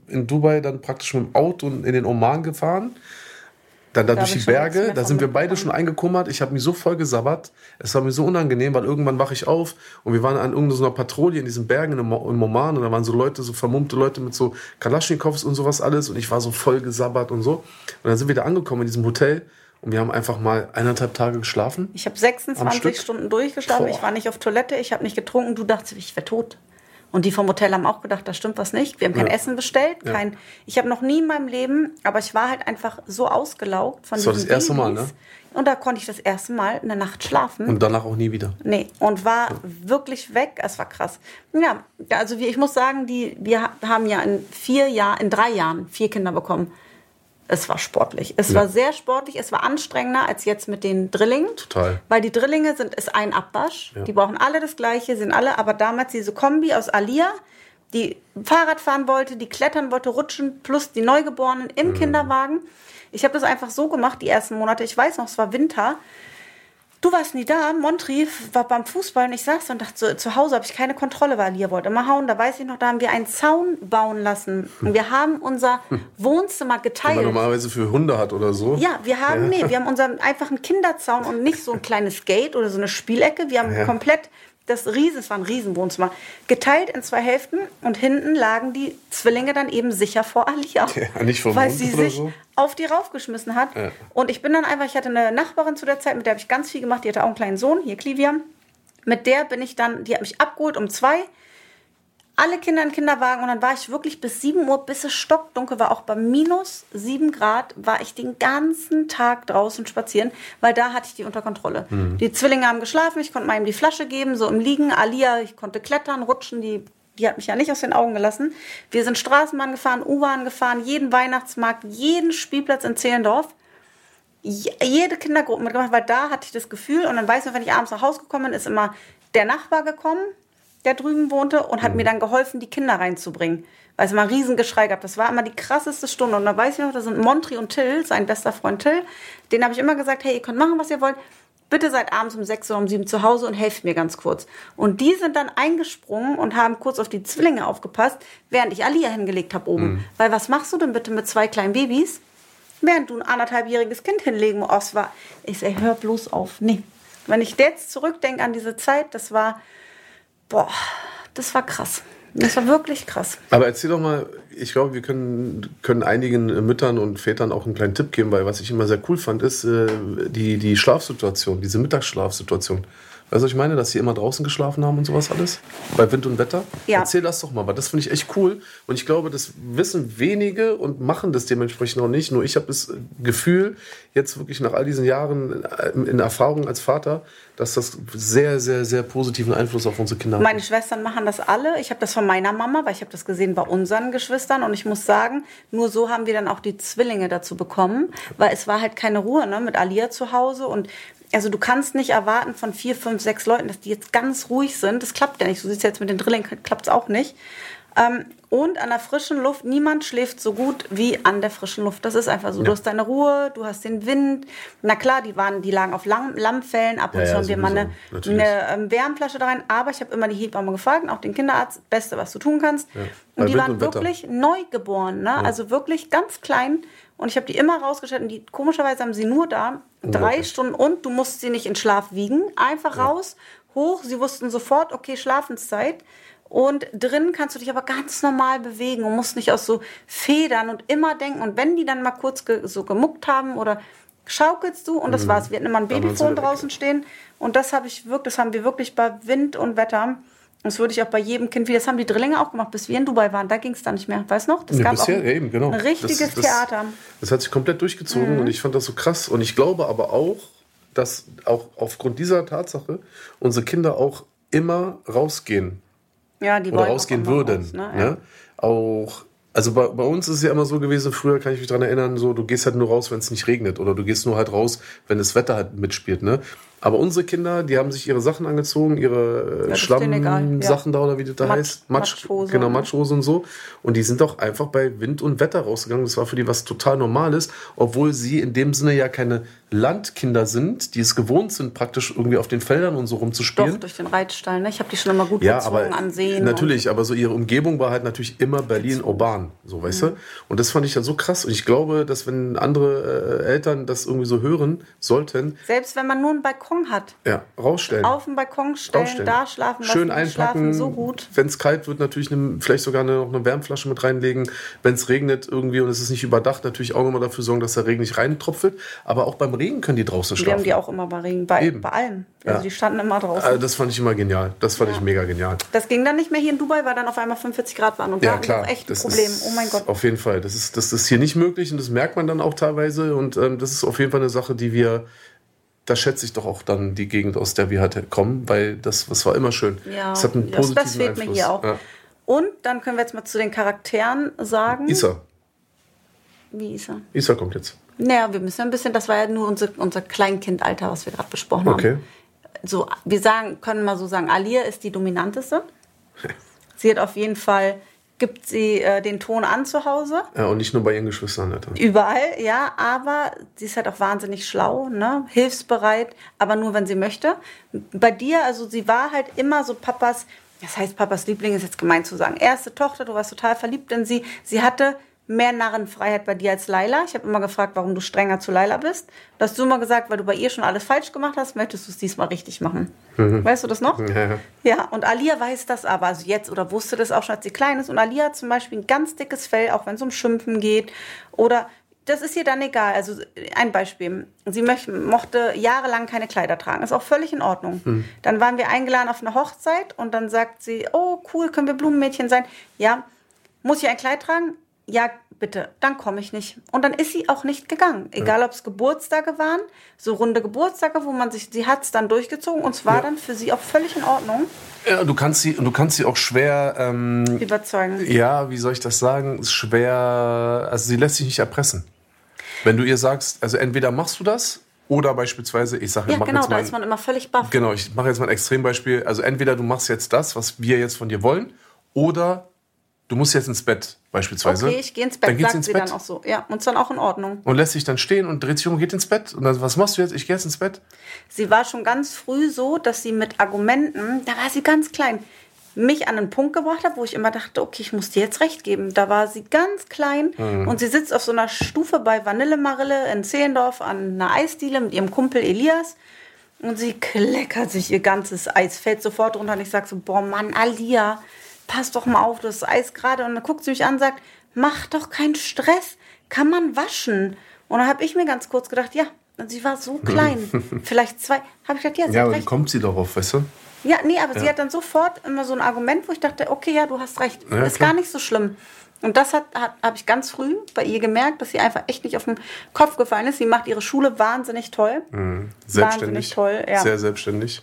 In Dubai dann praktisch mit dem Auto in den Oman gefahren. Dann da, durch die Berge, da sind wir beide schon eingekummert. Ich habe mich so voll gesabbert. Es war mir so unangenehm, weil irgendwann wache ich auf und wir waren an irgendeiner Patrouille in diesen Bergen im Oman und da waren so Leute, so vermummte Leute mit so Kalaschnikows und sowas alles und ich war so voll gesabbert und so. Und dann sind wir da angekommen in diesem Hotel und wir haben einfach mal eineinhalb Tage geschlafen. Ich habe 26 Stunden durchgeschlafen. Boah. Ich war nicht auf Toilette, ich habe nicht getrunken. Du dachtest, ich wäre tot. Und die vom Hotel haben auch gedacht, da stimmt was nicht. Wir haben kein ja. Essen bestellt, kein. Ja. Ich habe noch nie in meinem Leben, aber ich war halt einfach so ausgelaugt von Das war das erste. Mal, ne? Und da konnte ich das erste Mal in der Nacht schlafen. Und danach auch nie wieder. Nee, und war ja. wirklich weg. Es war krass. Ja, also ich muss sagen, die, wir haben ja in vier Jahren, in drei Jahren vier Kinder bekommen es war sportlich. Es ja. war sehr sportlich, es war anstrengender als jetzt mit den Drillingen. Total. Weil die Drillinge sind ist ein Abwasch. Ja. Die brauchen alle das Gleiche, sind alle, aber damals diese Kombi aus Alia, die Fahrrad fahren wollte, die klettern wollte, rutschen, plus die Neugeborenen im mhm. Kinderwagen. Ich habe das einfach so gemacht, die ersten Monate. Ich weiß noch, es war Winter. Du warst nie da. Montri war beim Fußball und ich saß und dachte, so, zu Hause habe ich keine Kontrolle, weil Lia wollte immer hauen. Da weiß ich noch, da haben wir einen Zaun bauen lassen. Und wir haben unser Wohnzimmer geteilt. Den man normalerweise für Hunde hat oder so. Ja, wir haben, ja. nee, wir haben unseren einfachen Kinderzaun und nicht so ein kleines Gate oder so eine Spielecke. Wir haben ja. komplett das Riesen, es war ein Riesenwohnzimmer, geteilt in zwei Hälften und hinten lagen die Zwillinge dann eben sicher vor Alia. Ja, nicht vor Weil sie sich so. Auf die raufgeschmissen hat. Ja. Und ich bin dann einfach, ich hatte eine Nachbarin zu der Zeit, mit der habe ich ganz viel gemacht, die hatte auch einen kleinen Sohn, hier Clivia. Mit der bin ich dann, die hat mich abgeholt um zwei alle Kinder in Kinderwagen und dann war ich wirklich bis 7 Uhr, bis es stockdunkel war, auch bei minus 7 Grad, war ich den ganzen Tag draußen spazieren, weil da hatte ich die unter Kontrolle. Mhm. Die Zwillinge haben geschlafen, ich konnte mal ihm die Flasche geben, so im Liegen. Alia, ich konnte klettern, rutschen, die, die hat mich ja nicht aus den Augen gelassen. Wir sind Straßenbahn gefahren, U-Bahn gefahren, jeden Weihnachtsmarkt, jeden Spielplatz in Zehlendorf jede Kindergruppe mitgemacht, weil da hatte ich das Gefühl und dann weiß man, wenn ich abends nach Hause gekommen bin, ist immer der Nachbar gekommen, der drüben wohnte und hat mhm. mir dann geholfen, die Kinder reinzubringen. Weil es immer ein Riesengeschrei gab. Das war immer die krasseste Stunde. Und da weiß ich noch, da sind Montri und Till, sein bester Freund Till. Den habe ich immer gesagt, hey, ihr könnt machen, was ihr wollt. Bitte seid abends um sechs oder um sieben zu Hause und helft mir ganz kurz. Und die sind dann eingesprungen und haben kurz auf die Zwillinge aufgepasst, während ich Alia hingelegt habe oben. Mhm. Weil was machst du denn bitte mit zwei kleinen Babys, während du ein anderthalbjähriges Kind hinlegen musst? War ich sag, hör bloß auf. Nee. Wenn ich jetzt zurückdenke an diese Zeit, das war, boah, das war krass. Das war wirklich krass. Aber erzähl doch mal, ich glaube, wir können, können einigen Müttern und Vätern auch einen kleinen Tipp geben, weil was ich immer sehr cool fand, ist äh, die, die Schlafsituation, diese Mittagsschlafsituation. Weißt du, ich meine, dass sie immer draußen geschlafen haben und sowas alles? Bei Wind und Wetter? Ja. Erzähl das doch mal, weil das finde ich echt cool. Und ich glaube, das wissen wenige und machen das dementsprechend auch nicht. Nur ich habe das Gefühl, jetzt wirklich nach all diesen Jahren in Erfahrung als Vater, dass das sehr, sehr, sehr positiven Einfluss auf unsere Kinder hat. Meine Schwestern machen das alle. Ich habe das von meiner Mama, weil ich habe das gesehen bei unseren Geschwistern. Und ich muss sagen, nur so haben wir dann auch die Zwillinge dazu bekommen, weil es war halt keine Ruhe ne, mit Alia zu Hause. Und also du kannst nicht erwarten von vier, fünf, sechs Leuten, dass die jetzt ganz ruhig sind. Das klappt ja nicht. Du siehst jetzt mit den Drilling, klappt es auch nicht. Ähm, und an der frischen Luft, niemand schläft so gut wie an der frischen Luft. Das ist einfach so. Ja. Du hast deine Ruhe, du hast den Wind. Na klar, die waren, die lagen auf Lam Lammfällen. Ab und ja, zu haben wir mal eine, eine ähm, Wärmflasche da rein. Aber ich habe immer die Hebamme gefragt, auch den Kinderarzt, Beste, was du tun kannst. Und die Wind waren und wirklich neugeboren, ne? also wirklich ganz klein. Und ich habe die immer rausgestellt und die komischerweise haben sie nur da drei okay. Stunden und du musst sie nicht in Schlaf wiegen. Einfach raus, hoch. Sie wussten sofort, okay, Schlafenszeit. Und drin kannst du dich aber ganz normal bewegen und musst nicht aus so Federn und immer denken. Und wenn die dann mal kurz ge so gemuckt haben oder schaukelst du und das mhm. war's. Wir hatten immer ein Babyfon draußen stehen und das habe ich wirklich, das haben wir wirklich bei Wind und Wetter. Das würde ich auch bei jedem Kind, wie das haben die Drillinge auch gemacht, bis wir in Dubai waren. Da ging es dann nicht mehr. Weißt du noch? Das ja, gab bisher, auch ein, eben, genau. ein richtiges das, das, Theater. Das hat sich komplett durchgezogen mhm. und ich fand das so krass. Und ich glaube aber auch, dass auch aufgrund dieser Tatsache unsere Kinder auch immer rausgehen ja, die oder rausgehen würden. Raus, ne? Ja. Ne? Auch, also bei, bei, uns ist es ja immer so gewesen, früher kann ich mich daran erinnern, so du gehst halt nur raus, wenn es nicht regnet oder du gehst nur halt raus, wenn das Wetter halt mitspielt. Ne? Aber unsere Kinder, die haben sich ihre Sachen angezogen, ihre ja, Schlamm-Sachen ja. da oder wie das da Matsch, heißt. Matsch, Matschhose. Genau, Matschhose und so. Und die sind doch einfach bei Wind und Wetter rausgegangen. Das war für die was total Normales, obwohl sie in dem Sinne ja keine Landkinder sind, die es gewohnt sind, praktisch irgendwie auf den Feldern und so rumzuspielen. Doch, durch den Reitstall. Ne? Ich habe die schon immer gut ja, aber ansehen. Natürlich, aber so ihre Umgebung war halt natürlich immer Berlin urban, so weißt mhm. du. Und das fand ich ja so krass. Und ich glaube, dass wenn andere äh, Eltern das irgendwie so hören sollten. Selbst wenn man nur einen Balkon hat. Ja, rausstellen. Auf den Balkon stellen, rausstellen. da schlafen. Schön einpacken. Schlafen so gut. Wenn es kalt wird, natürlich eine, vielleicht sogar eine, noch eine Wärmflasche mit reinlegen. Wenn es regnet irgendwie und es ist nicht überdacht, natürlich auch nochmal dafür sorgen, dass der Regen nicht reintropfelt. Aber auch beim Regen können die draußen schlafen. Wir haben die auch immer bei Regen, bei, bei allem. Also ja. die standen immer draußen. Also das fand ich immer genial. Das fand ja. ich mega genial. Das ging dann nicht mehr hier in Dubai, weil dann auf einmal 45 Grad waren. Und ja, da klar. echt ein Problem. Oh mein Gott. Auf jeden Fall. Das ist, das ist hier nicht möglich und das merkt man dann auch teilweise. Und ähm, das ist auf jeden Fall eine Sache, die wir da schätze ich doch auch dann die Gegend, aus der wir halt kommen, weil das, das war immer schön. Ja, das hat einen positiven das fehlt Einfluss. mir hier auch. Ja. Und dann können wir jetzt mal zu den Charakteren sagen. Isa. Wie Isa? Isa kommt jetzt. Naja, wir müssen ein bisschen, das war ja nur unser, unser Kleinkindalter, was wir gerade besprochen okay. haben. So, wir sagen, können mal so sagen, Alia ist die dominanteste. Sie hat auf jeden Fall, gibt sie äh, den Ton an zu Hause. Ja, und nicht nur bei ihren Geschwistern. Alter. Überall, ja, aber sie ist halt auch wahnsinnig schlau, ne? hilfsbereit, aber nur, wenn sie möchte. Bei dir, also sie war halt immer so Papas, das heißt Papas Liebling ist jetzt gemeint zu sagen, erste Tochter, du warst total verliebt in sie. Sie hatte mehr Narrenfreiheit bei dir als Laila. Ich habe immer gefragt, warum du strenger zu Laila bist. Da hast du immer gesagt, weil du bei ihr schon alles falsch gemacht hast, möchtest du es diesmal richtig machen. Mhm. Weißt du das noch? Ja. ja, und Alia weiß das aber, also jetzt oder wusste das auch schon, als sie klein ist. Und Alia hat zum Beispiel ein ganz dickes Fell, auch wenn es um Schimpfen geht. Oder das ist ihr dann egal. Also ein Beispiel. Sie möchte, mochte jahrelang keine Kleider tragen. Ist auch völlig in Ordnung. Mhm. Dann waren wir eingeladen auf eine Hochzeit und dann sagt sie, oh cool, können wir Blumenmädchen sein? Ja, muss ich ein Kleid tragen? Ja, bitte, dann komme ich nicht. Und dann ist sie auch nicht gegangen. Egal, ob es Geburtstage waren, so runde Geburtstage, wo man sich, sie hat es dann durchgezogen und es war ja. dann für sie auch völlig in Ordnung. Ja, du kannst sie, du kannst sie auch schwer ähm, überzeugen. Ja, wie soll ich das sagen? Schwer, also sie lässt sich nicht erpressen. Wenn du ihr sagst, also entweder machst du das oder beispielsweise, ich sage, ja, mach genau, jetzt mal, da ist man immer völlig baff. Genau, ich mache jetzt mal ein Extrembeispiel. Also entweder du machst jetzt das, was wir jetzt von dir wollen, oder du musst jetzt ins Bett beispielsweise. Okay, ich gehe ins Bett, dann geht sagt sie ins sie Bett dann auch so. Ja, und ist dann auch in Ordnung. und lässt sich dann stehen und dreht sich um und geht ins Bett. Und dann, was machst du jetzt? Ich gehe jetzt ins Bett. Sie war schon ganz früh so, dass sie mit Argumenten, da war sie ganz klein, mich an einen Punkt gebracht hat, wo ich immer dachte, okay, ich muss dir jetzt recht geben. Da war sie ganz klein und sie sitzt auf so einer Stufe bei Vanille Marille in Zehlendorf an einer Eisdiele mit ihrem Kumpel Elias. Und sie kleckert sich ihr ganzes Eis, fällt sofort runter und ich sag so, boah Mann, Alia, pass doch mal auf, das Eis gerade. Und dann guckt sie mich an und sagt, mach doch keinen Stress, kann man waschen. Und dann habe ich mir ganz kurz gedacht, ja, und sie war so [laughs] klein, vielleicht zwei. Habe ich gedacht, ja, sie Ja, aber recht. kommt sie darauf, weißt du? Ja, nee, aber sie Ja. hat dann sofort immer so ein Argument, wo ich dachte, okay, ja, du hast recht. Ja, ist klar. gar nicht so schlimm. Und das hat, hat habe ich ganz früh bei ihr gemerkt, dass sie einfach echt nicht auf den Kopf gefallen ist. Sie macht ihre Schule wahnsinnig toll Selbstständig. toll, ja. Sehr selbstständig.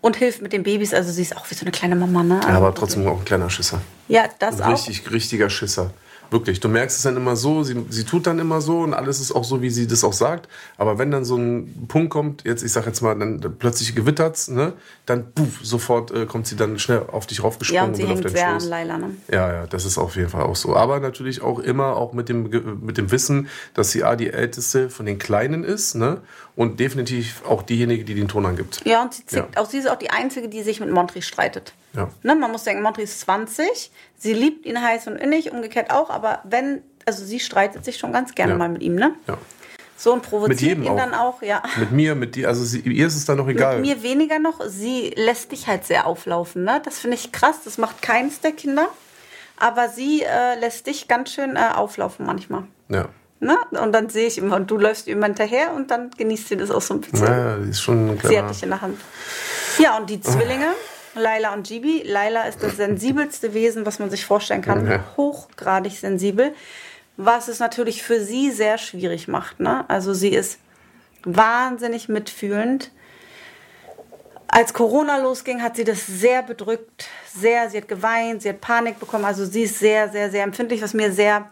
Und hilft mit den Babys. Also sie ist auch wie so eine kleine Mama, ne? Ja, aber trotzdem auch ein kleiner Schisser. Ja, das auch. Richtig, richtiger Schisser. Wirklich. Du merkst es dann immer so, sie, sie tut dann immer so und alles ist auch so, wie sie das auch sagt. Aber wenn dann so ein Punkt kommt, jetzt, ich sag jetzt mal, dann plötzlich gewittert's, ne, dann puff, sofort äh, kommt sie dann schnell auf dich Ja, raufgesprungen und sie will auf hängt deinen sehr an Schoß. Laila, ne? Ja, ja, das ist auf jeden Fall auch so. Aber natürlich auch immer auch mit dem, mit dem Wissen, dass sie A, die älteste von den Kleinen ist, ne? Und definitiv auch diejenige, die den Ton angibt. Ja, und sie, zickt, Ja. auch sie ist auch die Einzige, die sich mit Montri streitet. Ja. Ne, man muss denken, Montri ist 20, sie liebt ihn heiß und innig, umgekehrt auch, aber wenn, also sie streitet sich schon ganz gerne Ja. mal mit ihm, ne? Ja. So und provoziert ihn auch. dann auch, ja. Mit mir, mit dir, also sie, ihr ist es dann noch egal. Mit mir weniger noch, sie lässt dich halt sehr auflaufen, ne? Das finde ich krass, das macht keins der Kinder. Aber sie äh, lässt dich ganz schön äh, auflaufen manchmal. Ja. Ne? Und dann sehe ich immer, und du läufst immer hinterher und dann genießt sie das auch so ein bisschen. Ja, die ist schon ein Sie hat dich in der Hand. Ja, und die Zwillinge, Laila und Gibi. Laila ist das sensibelste Wesen, was man sich vorstellen kann. Ja. Hochgradig sensibel. Was es natürlich für sie sehr schwierig macht. Ne? Also sie ist wahnsinnig mitfühlend. Als Corona losging, hat sie das sehr bedrückt. Sehr, sie hat geweint, sie hat Panik bekommen. Also sie ist sehr, sehr, sehr empfindlich, was mir sehr,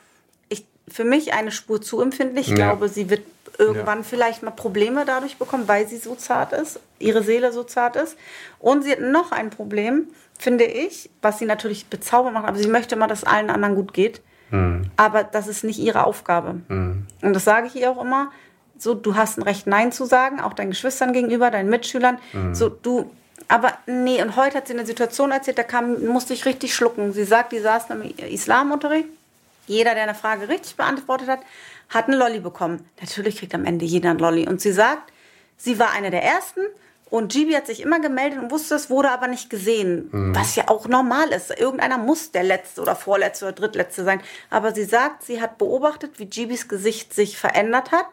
für mich eine Spur zu empfindlich. Ich Ja. glaube, sie wird irgendwann vielleicht mal Probleme dadurch bekommen, weil sie so zart ist, ihre Seele so zart ist. Und sie hat noch ein Problem, finde ich, was sie natürlich bezaubernd macht, aber sie möchte immer, dass allen anderen gut geht. Aber das ist nicht ihre Aufgabe. Und das sage ich ihr auch immer. So, du hast ein Recht, Nein zu sagen, auch deinen Geschwistern gegenüber, deinen Mitschülern. So, du, aber nee, und heute hat sie eine Situation erzählt, da kam, musste ich richtig schlucken. Sie sagt, die saßen im Islamunterricht. Jeder, der eine Frage richtig beantwortet hat, hat einen Lolli bekommen. Natürlich kriegt am Ende jeder einen Lolli. Und sie sagt, sie war eine der ersten und Gibi hat sich immer gemeldet und wusste es, wurde aber nicht gesehen. Was ja auch normal ist. Irgendeiner muss der Letzte oder Vorletzte oder Drittletzte sein. Aber sie sagt, sie hat beobachtet, wie Gibis Gesicht sich verändert hat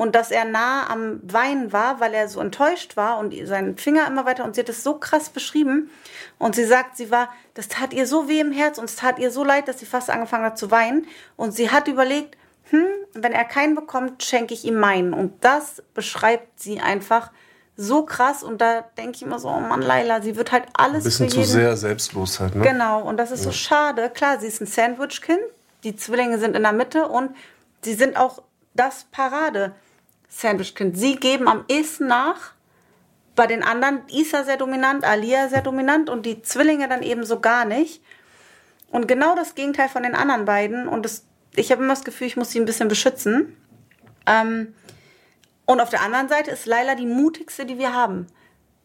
und dass er nah am Weinen war, weil er so enttäuscht war und seinen Finger immer weiter und sie hat es so krass beschrieben. Und sie sagt, sie war, das tat ihr so weh im Herz und es tat ihr so leid, dass sie fast angefangen hat zu weinen. Und sie hat überlegt, hm, wenn er keinen bekommt, schenke ich ihm meinen. Und das beschreibt sie einfach so krass. Und da denke ich immer so, oh Mann, Laila, sie wird halt alles Bisschen für zu sehr selbstlos halt, ne? Genau, und das ist so schade. Klar, sie ist ein Sandwich-Kind, die Zwillinge sind in der Mitte und sie sind auch das Parade-Sandwich-Kind. Sie geben am ehesten nach. Bei den anderen Isa sehr dominant, Alia sehr dominant und die Zwillinge dann eben so gar nicht. Und genau das Gegenteil von den anderen beiden. Und das, ich habe immer das Gefühl, ich muss sie ein bisschen beschützen. Ähm, und auf der anderen Seite ist Laila die mutigste, die wir haben.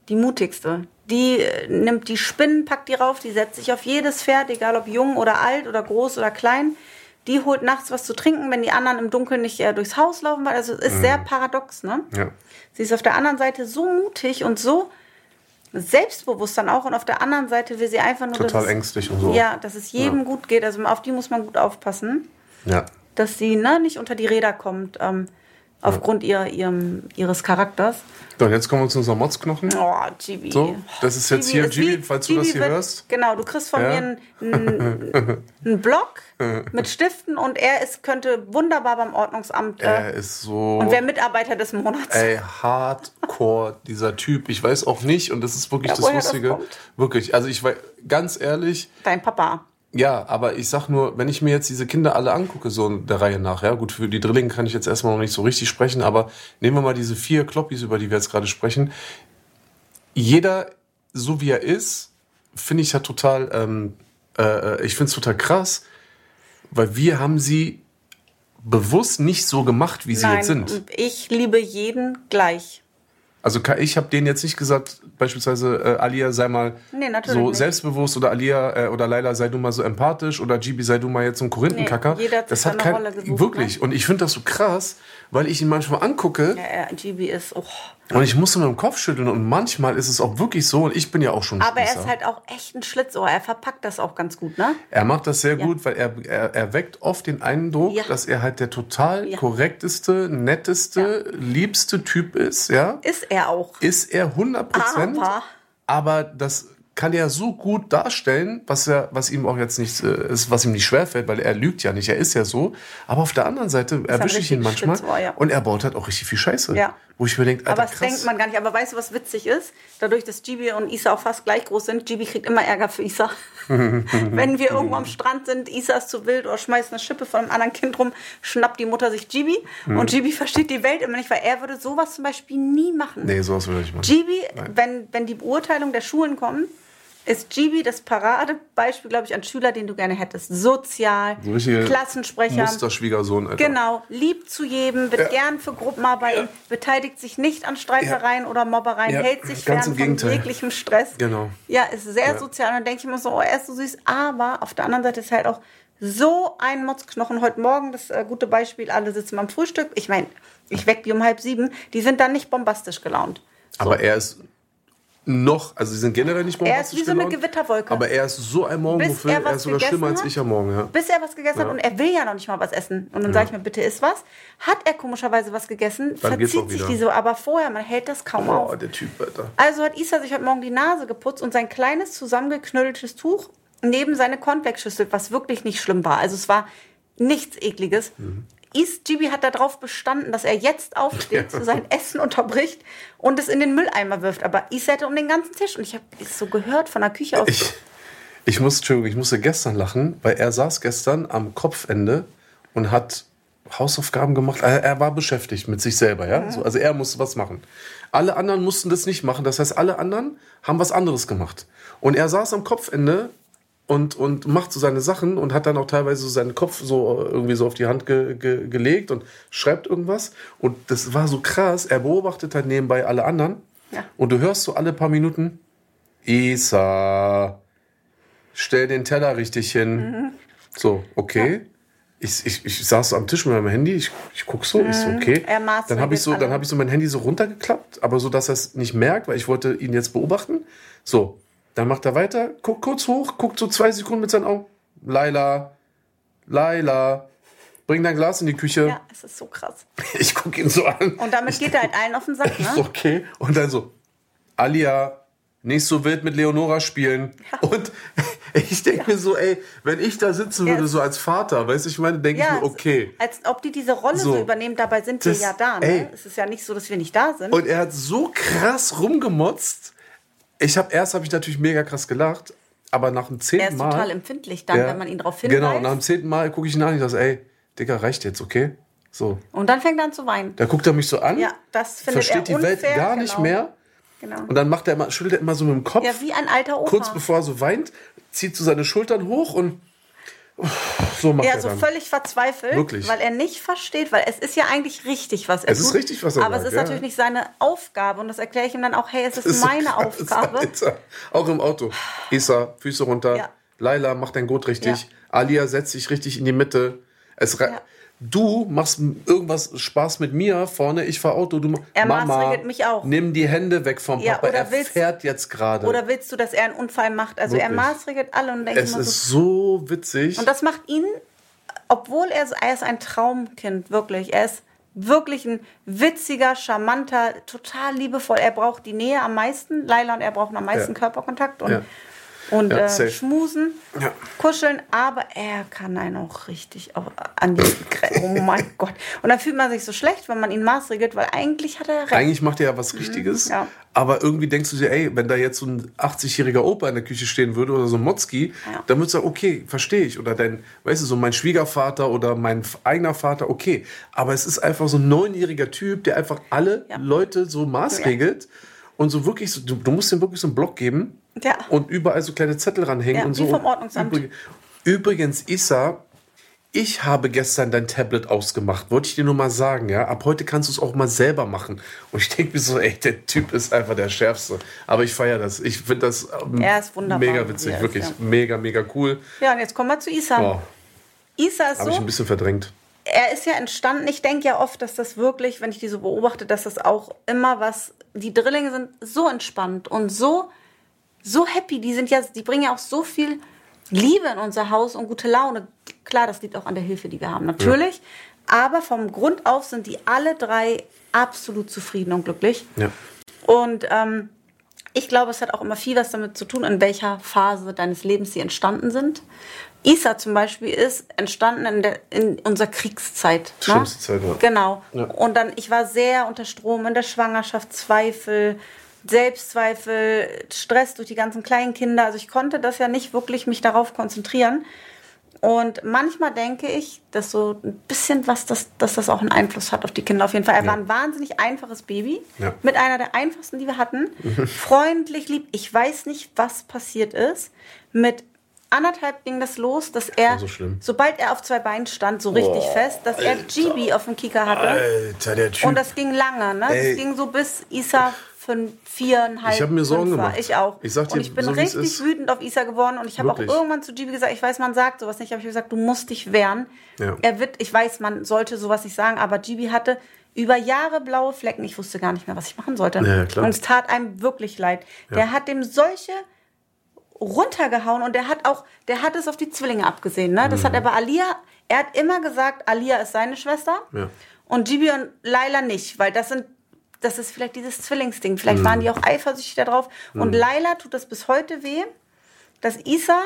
Die mutigste. Die äh, nimmt die Spinnen, packt die rauf, die setzt sich auf jedes Pferd, egal ob jung oder alt oder groß oder klein. Die holt nachts was zu trinken, wenn die anderen im Dunkeln nicht äh, durchs Haus laufen. weil- Also es ist sehr paradox, ne? Ja. Sie ist auf der anderen Seite so mutig und so selbstbewusst dann auch. Und auf der anderen Seite will sie einfach nur, Total es, ängstlich und so. Ja, dass es jedem gut geht. Also auf die muss man gut aufpassen Ja. dass sie ne, nicht unter die Räder kommt, ähm, aufgrund ihrer, ihrem, ihres Charakters. So, und jetzt kommen wir zu unserem Motzknochen. Oh, Gibi. So, das ist jetzt hier, Gibi, falls du das hier wird- hörst. Genau, du kriegst von Ja. mir einen, einen, einen Block [laughs] mit Stiften und er ist, könnte wunderbar beim Ordnungsamt Er äh, ist so. und wäre Mitarbeiter des Monats. Ey, hardcore, dieser Typ. Ich weiß auch nicht, und das ist wirklich Ja, das das Lustige. kommt. wirklich, also ich weiß, ganz ehrlich, Dein Papa. Ja, aber ich sag nur, wenn ich mir jetzt diese Kinder alle angucke, so in der Reihe nach, ja, gut, für die Drillinge kann ich jetzt erstmal noch nicht so richtig sprechen, aber nehmen wir mal diese vier Kloppis, über die wir jetzt gerade sprechen. Jeder, so wie er ist, finde ich, hat total ähm, äh, ich finde es total krass, weil wir haben sie bewusst nicht so gemacht, wie sie Nein, jetzt sind. ich liebe jeden gleich. Also ich habe denen jetzt nicht gesagt, beispielsweise äh, Alia sei mal Nee, so nicht. selbstbewusst oder Alia äh, oder Laila sei du mal so empathisch oder Gibi sei du mal jetzt so ein Korinthenkacker. Nee, jeder hat das hat seine kein, Rolle gesucht, wirklich. ne? Und ich finde das so krass, weil ich ihn manchmal angucke Ja, ja, GB ist, oh. Und ich muss mit dem Kopf schütteln und manchmal ist es auch wirklich so und ich bin ja auch schon Aber er Spießer. ist halt auch echt ein Schlitzohr. Er verpackt das auch ganz gut, ne? Er macht das sehr gut, weil er, er, er weckt oft den Eindruck, Ja. dass er halt der total Ja. korrekteste, netteste, liebste Typ ist, ja. Ist er auch. Ist er 100 Prozent. Aber- Aber das kann er so gut darstellen, was er, was ihm auch jetzt nicht äh, ist, was ihm nicht schwerfällt, weil er lügt ja nicht, er ist ja so. Aber auf der anderen Seite erwische ich ihn manchmal Schlitzohr, ja. und er baut halt auch richtig viel Scheiße. Ja. Wo ich mir denke, Aber Alter, das krass. denkt man gar nicht. Aber weißt du, was witzig ist? Dadurch, dass Gibi und Isa auch fast gleich groß sind, Gibi kriegt immer Ärger für Isa. [laughs] Wenn wir irgendwo am Strand sind, Isa ist zu wild oder schmeißt eine Schippe von einem anderen Kind rum, schnappt die Mutter sich Gibi. Mhm. Und Gibi versteht die Welt immer nicht, weil er würde sowas zum Beispiel nie machen. Nee, sowas würde ich machen. Gibi, wenn, wenn die Beurteilung der Schulen kommen, ist Gibi das Paradebeispiel, glaube ich, an Schüler, den du gerne hättest. Sozial, So Klassensprecher. Musterschwiegersohn, Alter. Genau, lieb zu jedem, wird Ja. gern für Gruppenarbeiten, beteiligt sich nicht an Streitereien oder Mobbereien, Ja, hält sich ganz fern von jeglichem Stress. Genau. Ja, ist sehr sozial. Und dann denke ich immer so, oh, er ist so süß. Aber auf der anderen Seite ist halt auch so ein Motzknochen. Heute Morgen das äh, gute Beispiel, alle sitzen beim Frühstück. Ich meine, ich weck die um halb sieben. Die sind dann nicht bombastisch gelaunt. Aber er ist noch, also sie sind generell nicht Er ist wie so eine Gewitterwolke. Aber er ist so ein Morgenmuffel, er er, ist sogar schlimmer als hat? ich am Morgen, ja. Bis er was gegessen hat und er will ja noch nicht mal was essen. Und dann sage ich mir, bitte isst was. Hat er komischerweise was gegessen, Dann verzieht sich die so. Aber vorher, man hält das kaum auf. Oh, der Typ, Alter. Also hat Isa sich heute Morgen die Nase geputzt und sein kleines zusammengeknülltes Tuch neben seine Cornflakes-Schüssel, was wirklich nicht schlimm war. Also es war nichts ekliges. Is Gibi hat darauf bestanden, dass er jetzt aufsteht, [laughs] zu sein Essen unterbricht und es in den Mülleimer wirft. Aber Is hätte um den ganzen Tisch und ich habe es so gehört von der Küche aus. Ich, ich, muss, Entschuldigung, ich musste gestern lachen, weil er saß gestern am Kopfende und hat Hausaufgaben gemacht. Er, er war beschäftigt mit sich selber, ja. So, also er musste was machen. Alle anderen mussten das nicht machen. Das heißt, alle anderen haben was anderes gemacht. Und er saß am Kopfende und, und macht so seine Sachen und hat dann auch teilweise so seinen Kopf so äh, irgendwie so auf die Hand ge, ge, gelegt und schreibt irgendwas. Und das war so krass. Er beobachtet halt nebenbei alle anderen. Ja. Und du hörst so alle paar Minuten, Isa, stell den Teller richtig hin. So, okay. Ich, ich, ich saß so am Tisch mit meinem Handy, ich, ich guck so, ich so, okay. Er dann habe ich so, alle. dann habe ich so mein Handy so runtergeklappt, aber so, dass er es nicht merkt, weil ich wollte ihn jetzt beobachten. So, dann macht er weiter, guckt kurz hoch, guckt so zwei Sekunden mit seinen Augen. Laila, Laila, bring dein Glas in die Küche. ja, es ist so krass. [laughs] Ich guck ihn so an. Und damit geht er halt allen auf den Sack, [laughs] Ich ne? okay. Und dann so, Alia, nicht so wild mit Leonora spielen. Und [laughs] ich denke mir so, ey, wenn ich da sitzen würde, Ja. so als Vater, weißt du, ich meine, denke ich mir, okay. Als ob die diese Rolle so, So. übernehmen, dabei sind Das- wir ja da. ey. Ne? Es ist ja nicht so, dass wir nicht da sind. Und er hat so krass rumgemotzt. Ich habe erst habe ich natürlich mega krass gelacht, aber nach dem zehnten er ist Mal. total empfindlich dann, Ja. wenn man ihn darauf hinweist. Genau, nach dem zehnten Mal gucke ich ihn an und ich sage, ey, Digga, reicht jetzt, okay? So. Und dann fängt er an zu weinen. Da guckt er mich so an, Ja, das findet versteht er die Welt unfair, gar nicht genau. mehr. Genau. Und dann macht er immer, schüttelt er immer so mit dem Kopf. Ja, wie ein alter Opa. kurz bevor er so weint, zieht so seine Schultern hoch und so macht Ja, er so dann. völlig verzweifelt, Wirklich. weil er nicht versteht, weil es ist ja eigentlich richtig, was er Es tut. ist richtig, was er Aber sagt, es ist ja. natürlich nicht seine Aufgabe und das erkläre ich ihm dann auch, hey, es ist, ist so meine [laughs] krass, Aufgabe. Alter. Auch im Auto. Isa, Füße runter. Ja. Laila, mach dein Gurt richtig. Ja. Alia, setz dich richtig in die Mitte. Es Ja. Du machst irgendwas Spaß mit mir vorne, ich fahr Auto, du Er Mama, maßregelt mich auch. nimm die Hände weg vom Ja, Papa, oder er willst- fährt jetzt gerade. Oder willst du, dass er einen Unfall macht? Also er Wirklich. maßregelt alle und denkt Es immer so, ist so witzig. Und das macht ihn, obwohl er, er ist ein Traumkind, wirklich. Er ist wirklich ein witziger, charmanter, total liebevoll. Er braucht die Nähe am meisten. Laila und er brauchen am meisten Ja. Körperkontakt und, Ja. Und Ja, äh, schmusen, Ja. kuscheln. Aber er kann einen auch richtig auch an die Grenzen. Oh mein [laughs] Gott. Und dann fühlt man sich so schlecht, wenn man ihn maßregelt, weil eigentlich hat er recht. Eigentlich macht er ja was Richtiges, Mhm, ja. aber irgendwie denkst du dir, ey, wenn da jetzt so ein 80-jähriger Opa in der Küche stehen würde oder so ein Motzki, dann würdest du sagen, okay, verstehe ich. Oder dein, weißt du, so mein Schwiegervater oder mein eigener Vater, okay. Aber es ist einfach so ein neunjähriger Typ, der einfach alle. Leute so maßregelt. und so wirklich, so, du, du musst ihm wirklich so einen Block geben Ja. und überall so kleine Zettel ranhängen Ja, und so. vom Ordnungsamt. Übrig- Übrigens, Issa, ich habe gestern dein Tablet ausgemacht. Wollte ich dir nur mal sagen, ja. Ab heute kannst du es auch mal selber machen. Und ich denke mir so, ey, der Typ ist einfach der Schärfste. Aber ich feiere das. Ich finde das ähm, mega witzig, er ist, wirklich. ja. Mega, mega cool. Ja, und jetzt kommen wir zu Isa. Oh, Isa ist habe ich ein so, bisschen verdrängt. er ist ja entstanden. Ich denke ja oft, dass das wirklich, wenn ich die so beobachte, dass das auch immer was, die Drillinge sind so entspannt und so, so happy. Die sind ja, die bringen ja auch so viel Liebe in unser Haus und gute Laune. Klar, das liegt auch an der Hilfe, die wir haben, natürlich. Aber vom Grund auf sind die alle drei absolut zufrieden und glücklich. Ja. Und ähm, ich glaube, es hat auch immer viel was damit zu tun, in welcher Phase deines Lebens sie entstanden sind. Isa zum Beispiel ist entstanden in, der, in unserer Kriegszeit. Ne? Schlimmste Zeit, ja. Genau. Ja. Und dann, ich war sehr unter Strom in der Schwangerschaft, Zweifel, Selbstzweifel, Stress durch die ganzen kleinen Kinder. Also ich konnte das ja nicht wirklich mich darauf konzentrieren. Und manchmal denke ich, dass so ein bisschen was, das, dass das auch einen Einfluss hat auf die Kinder auf jeden Fall. Er Ja. war ein wahnsinnig einfaches Baby. Ja. Mit einer der einfachsten, die wir hatten. Freundlich, lieb. Ich weiß nicht, was passiert ist. Mit anderthalb ging das los, dass er, so sobald er auf zwei Beinen stand, so richtig Boah, fest, dass er Alter. GB auf dem Kieker hatte. Alter, der Typ. Und das ging lange, ne? Ey. Das ging so bis Isa fünf, viereinhalb. Ich hab mir Sorgen gemacht. Ich auch. Ich sag dir, und ich bin so richtig wütend auf Isa geworden und ich habe auch irgendwann zu GB gesagt, ich weiß, man sagt sowas nicht, aber ich habe gesagt, du musst dich wehren. Ja. Er wird, ich weiß, man sollte sowas nicht sagen, aber GB hatte über Jahre blaue Flecken. Ich wusste gar nicht mehr, was ich machen sollte. Ja. Und es tat einem wirklich leid. Der hat dem solche runtergehauen und der hat auch, der hat es auf die Zwillinge abgesehen. Ne? Das hat Mhm. er bei Alia, er hat immer gesagt, Alia ist seine Schwester Ja. und Gibi und Laila nicht, weil das sind, das ist vielleicht dieses Zwillingsding. Vielleicht Mhm. waren die auch eifersüchtig darauf. Und Laila tut das bis heute weh, dass Isa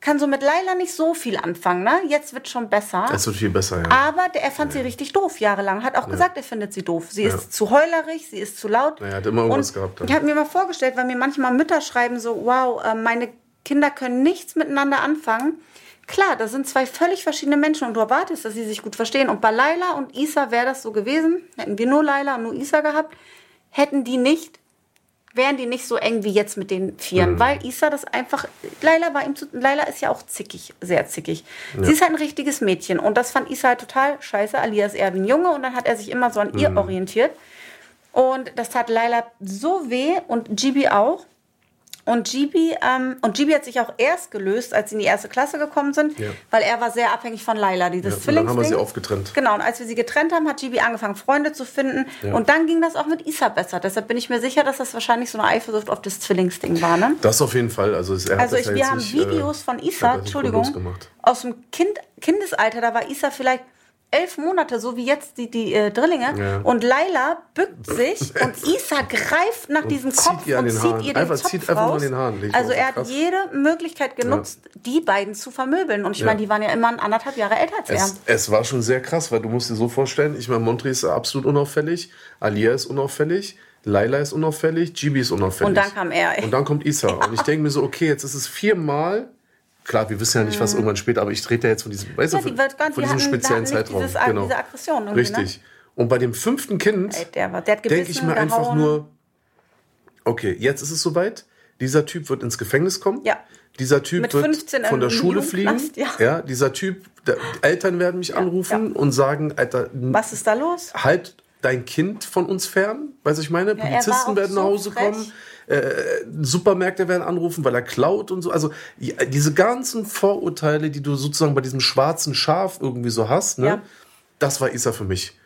kann so mit Laila nicht so viel anfangen. Ne? Jetzt wird schon besser. Es wird viel besser, ja. aber der, er fand sie richtig doof jahrelang. Hat auch gesagt, er findet sie doof. Sie Ja. ist zu heulerig, sie ist zu laut. Ja, er hat immer irgendwas gehabt dann. Ich habe mir mal vorgestellt, weil mir manchmal Mütter schreiben so, wow, äh, meine Kinder können nichts miteinander anfangen. Klar, das sind zwei völlig verschiedene Menschen und du erwartest, dass sie sich gut verstehen. Und bei Laila und Isa wäre das so gewesen. Hätten wir nur Laila und nur Isa gehabt, hätten die nicht, wären die nicht so eng wie jetzt mit den Vieren. Mhm. Weil Isa das einfach, Laila war ihm zu, Laila ist ja auch zickig, sehr zickig. Sie ist halt ein richtiges Mädchen und das fand Isa halt total scheiße. Alia ist eher wie ein Junge und dann hat er sich immer so an Mhm. ihr orientiert. Und das tat Laila so weh und Gibi auch. Und Gibi, ähm, und Gibi hat sich auch erst gelöst, als sie in die erste Klasse gekommen sind, Ja. weil er war sehr abhängig von Laila, dieses Ja, und dann haben wir Zwillingsding. sie aufgetrennt. Genau, und als wir sie getrennt haben, hat Gibi angefangen, Freunde zu finden. Ja. Und dann ging das auch mit Isa besser. Deshalb bin ich mir sicher, dass das wahrscheinlich so eine Eifersucht auf das Zwillingsding war. Ne? Das auf jeden Fall. Also, er hat Also ich, ja wir haben nicht, Videos äh, von Isa, Entschuldigung, aus dem kind, Kindesalter, da war Isa vielleicht elf Monate, so wie jetzt die, die äh, Drillinge. Ja. Und Laila bückt sich [laughs] und Isa greift nach diesem zieht Kopf und zieht ihr den Einfach- Zopf zieht raus. den Haaren. Also er hat jede Möglichkeit genutzt, die beiden zu vermöbeln. Und ich Ja. meine, die waren ja immer anderthalb Jahre älter als er. Es, es war schon sehr krass, weil du musst dir so vorstellen, ich meine, Montri ist absolut unauffällig, Alia ist unauffällig, Laila ist unauffällig, Gibi ist unauffällig. Und dann kam er, ey. Und dann kommt Isa. Und ich denke mir so, okay, jetzt ist es viermal. Klar, wir wissen ja nicht, was irgendwann später, aber ich trete ja jetzt von diesem, weißt Mhm. Ja, du, die von die diesem speziellen Zeitraum. dieses- genau. diese Aggression ne? Richtig. Und bei dem fünften Kind denke ich mir einfach gehauen. nur, okay, jetzt ist es soweit. Dieser Typ wird ins Gefängnis kommen. Ja. Dieser Typ Mit wird 15 von der Schule fliegen. Jugendknast, ja. dieser Typ, der, Eltern werden mich anrufen und sagen, Alter, Was ist da los? halt dein Kind von uns fern. Weißt du, ich meine? Polizisten werden nach so Hause frech. kommen. Äh, Supermärkte werden anrufen, weil er klaut und so. Also ja, diese ganzen Vorurteile, die du sozusagen bei diesem schwarzen Schaf irgendwie so hast, ne? Ja. das war Isa für mich.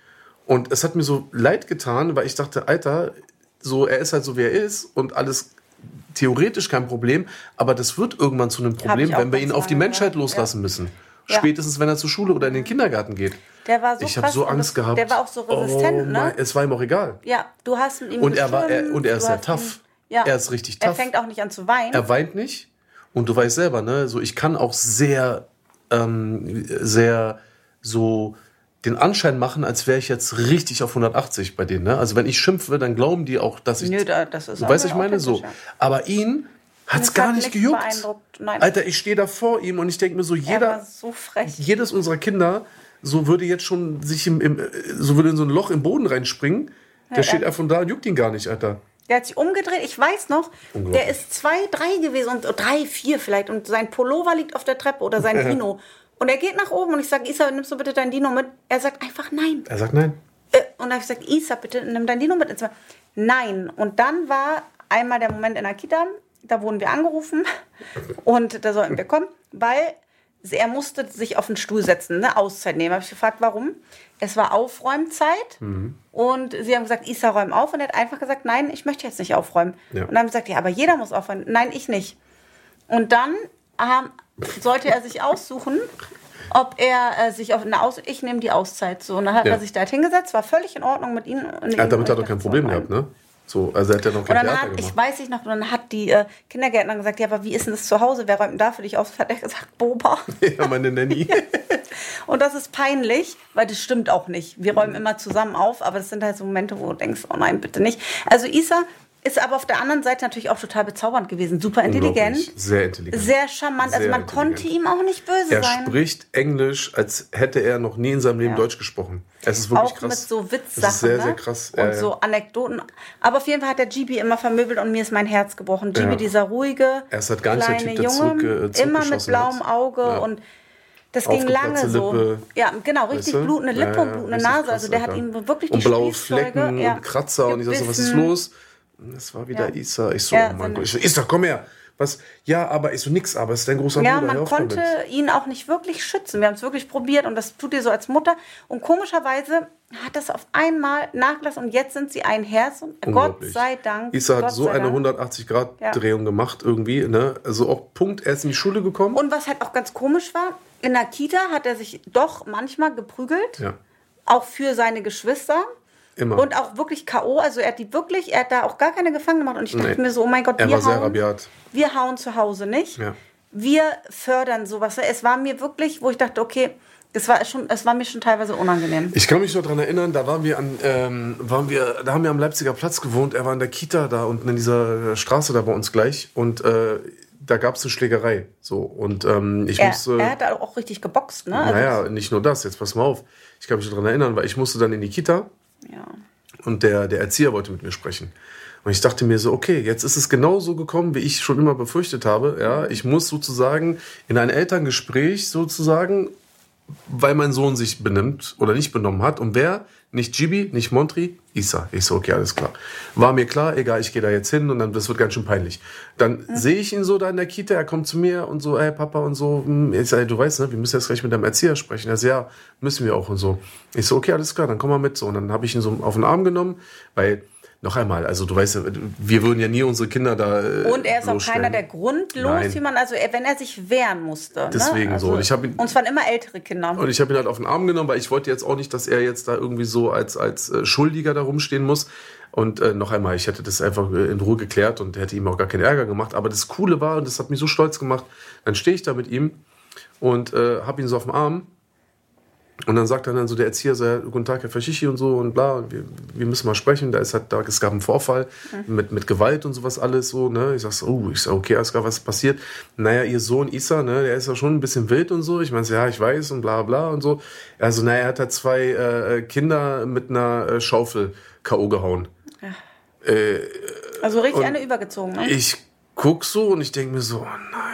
Und es hat mir so leid getan, weil ich dachte, Alter, so er ist halt so wie er ist und alles theoretisch kein Problem, aber das wird irgendwann zu einem Problem, wenn wir ihn auf die Menschheit loslassen ja. müssen. Ja. Spätestens, wenn er zur Schule oder in den Kindergarten geht. Der war so ich habe so Angst gehabt. der war auch so resistent, oh, ne? Es war ihm auch egal. Ja, du hast mit ihm Und er war er, geschwimmt, und er ist sehr tough. Ja. Er ist richtig Er tough. fängt auch nicht an zu weinen. Er weint nicht. Und du weißt selber, ne, so ich kann auch sehr, ähm, sehr so den Anschein machen, als wäre ich jetzt richtig auf 180 bei denen. Ne? Also wenn ich schimpfe, dann glauben die auch, dass ich. Nö, da- das ist du weißt, ich meine so. Aber ihn hat's gar hat nicht gejuckt. Alter, ich stehe da vor ihm und ich denke mir so, er jeder, war so frech. jedes unserer Kinder so würde jetzt schon sich im, im so würde in so ein Loch im Boden reinspringen. Der Ja, steht er- einfach da und juckt ihn gar nicht, Alter. Der hat sich umgedreht. Ich weiß noch, der ist zwei, drei gewesen und drei, vier vielleicht. Und sein Pullover liegt auf der Treppe oder sein [laughs] Dino. Und er geht nach oben und ich sage, Isa, nimmst du bitte dein Dino mit? Er sagt einfach nein. Er sagt nein. Äh, Und dann habe ich gesagt, Isa, bitte nimm dein Dino mit ins Zimmer. Nein. Und dann war einmal der Moment in der Kita, da wurden wir angerufen [laughs] und da sollten wir kommen, weil er musste sich auf den Stuhl setzen, eine Auszeit nehmen. Habe ich gefragt, warum? Es war Aufräumzeit und sie haben gesagt, Isa, räum auf. Und er hat einfach gesagt, nein, ich möchte jetzt nicht aufräumen. Ja. Und dann haben wir gesagt, ja, aber jeder muss aufräumen. Nein, ich nicht. Und dann ähm, sollte er sich aussuchen, ob er äh, sich auf eine Aus ich nehme die Auszeit so und dann hat Ja. er sich da hingesetzt, war völlig in Ordnung mit ihm. Und Ja, damit hat er kein Problem gehabt, ne? So, also er hat ja noch Und dann hat, ich gemacht. weiß nicht noch, und dann hat die äh, Kindergärtnerin gesagt, ja, aber wie ist denn das zu Hause? Wer räumt denn da für dich auf? Hat er gesagt, Boba. [laughs] ja, meine Nanny. [laughs] Und das ist peinlich, weil das stimmt auch nicht. Wir räumen immer zusammen auf, aber das sind halt so Momente, wo du denkst, oh nein, bitte nicht. Also Isa ist aber auf der anderen Seite natürlich auch total bezaubernd gewesen. Super intelligent. Sehr intelligent. sehr charmant. also Sehr man intelligent. konnte ihm auch nicht böse er sein. spricht Englisch, als hätte er noch nie in seinem Leben Ja. Deutsch gesprochen. Es ist wirklich auch krass. mit so Witzsachen. Das ist sehr, ne? sehr krass. Und Ja, so Anekdoten. Aber auf jeden Fall hat der GB immer vermöbelt und mir ist mein Herz gebrochen. GB, Ja. dieser ruhige, Er ist halt gar nicht der kleine Typ, der Junge, zurück, äh, immer mit blauem. Auge und das ging lange so. Lippe. Ja, genau, richtig Weißt du? blutende Lippe und blutende Nase. krass, also der hat ihm wirklich die Und blaue Spielzeuge, Flecken und Kratzer und ich sag so, was ist gebissen. los? Das war wieder Ja. Isa. Ich so, Ja, oh mein Gott. Ich so, Isa, komm her. Was? Ja, aber ich so, nix, aber es ist dein großer Ja, Bruder. man hör auf konnte ihn auch nicht wirklich schützen. Wir haben es wirklich probiert und das tut ihr so als Mutter. Und komischerweise hat das auf einmal nachgelassen und jetzt sind sie ein Herz und Gott sei Dank. Isa hat Gott so eine Dank. 180-Grad-Drehung gemacht irgendwie. Ne? Also auch Punkt, er ist in die Schule gekommen. Und was halt auch ganz komisch war, in der Kita hat er sich doch manchmal geprügelt. ja, Auch für seine Geschwister. Immer. Und auch wirklich K.O. Also er hat die wirklich, er hat da auch gar keine Gefangen gemacht. Und ich dachte Nee. mir so, oh mein Gott, er wir hauen, wir hauen zu Hause nicht. Ja. Wir fördern sowas. Es war mir wirklich, wo ich dachte, okay, das war schon, es war mir schon teilweise unangenehm. Ich kann mich noch daran erinnern, da waren wir an, ähm, waren wir, da haben wir am Leipziger Platz gewohnt. Er war in der Kita da unten in dieser Straße da bei uns gleich und äh, da gab es eine Schlägerei. So und ähm, ich Er, musste. er hat da auch richtig geboxt, ne? Also, naja, nicht nur das. Jetzt pass mal auf. Ich kann mich daran erinnern, weil ich musste dann in die Kita und der, der Erzieher wollte mit mir sprechen. Und ich dachte mir so, okay, jetzt ist es genau so gekommen, wie ich schon immer befürchtet habe. Ja, ich muss sozusagen in ein Elterngespräch sozusagen, weil mein Sohn sich benimmt oder nicht benommen hat. Und wer? Nicht Gibi, nicht Montri, Isa. Ich so, okay, alles klar. War mir klar, egal, ich gehe da jetzt hin und dann, das wird ganz schön peinlich. Dann sehe ich ihn so da in der Kita, er kommt zu mir und so, ey, Papa und so. hm, Ich sage, du weißt, ne, wir müssen jetzt gleich mit deinem Erzieher sprechen. Er sagt, ja, müssen wir auch und so. Ich so, okay, alles klar, dann komm mal mit. So, und dann habe ich ihn so auf den Arm genommen, weil, noch einmal, also du weißt ja, wir würden ja nie unsere Kinder da. äh, Und er ist auch keiner, der grundlos, Nein. wie man, also wenn er sich wehren musste. Deswegen ne? so. Also, Und ich ihn- und es waren immer ältere Kinder. Und ich habe ihn halt auf den Arm genommen, weil ich wollte jetzt auch nicht, dass er jetzt da irgendwie so als, als äh, Schuldiger da rumstehen muss. Und äh, noch einmal, ich hätte das einfach äh, in Ruhe geklärt und hätte ihm auch gar keinen Ärger gemacht. Aber das Coole war, und das hat mich so stolz gemacht, dann stehe ich da mit ihm und äh, habe ihn so auf dem Arm. Und dann sagt dann so der Erzieher so, ja, guten Tag, Herr Faschichi und so und bla, und wir, wir müssen mal sprechen. Da ist halt, da, es gab einen Vorfall mit, mit Gewalt und sowas alles so, ne. Ich sag so, oh, ich sag, okay, alles klar, was passiert? Naja, ihr Sohn Isa, ne, der ist ja schon ein bisschen wild und so. Ich meine, so, ja, ich weiß und bla bla und so. Also, naja, er hat halt zwei äh, Kinder mit einer äh, Schaufel K.O. gehauen. Also richtig eine übergezogen. Ne? Ich guck so und ich denke mir so, oh nein.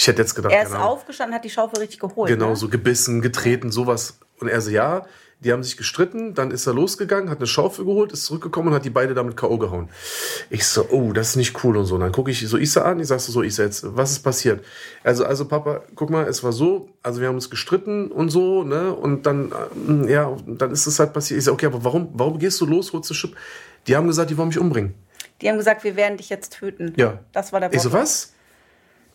Ich hätte jetzt gedacht, Er ist Ahnung. aufgestanden, hat die Schaufel richtig geholt. Genau, ne? so gebissen, getreten, sowas. Und er so, ja, die haben sich gestritten, dann ist er losgegangen, hat eine Schaufel geholt, ist zurückgekommen und hat die beide damit K.O. gehauen. Ich so, oh, das ist nicht cool und so. Und dann gucke ich so Isa an, ich sag so, Isa, jetzt, was ist passiert? Also, also Papa, guck mal, es war so, also wir haben uns gestritten und so, ne, und dann, ähm, ja, dann ist es halt passiert. Ich so, okay, aber warum, warum gehst du los, holst du Schiff? Die haben gesagt, die wollen mich umbringen. Die haben gesagt, wir werden dich jetzt töten. Ja. Das war der Ich so, was?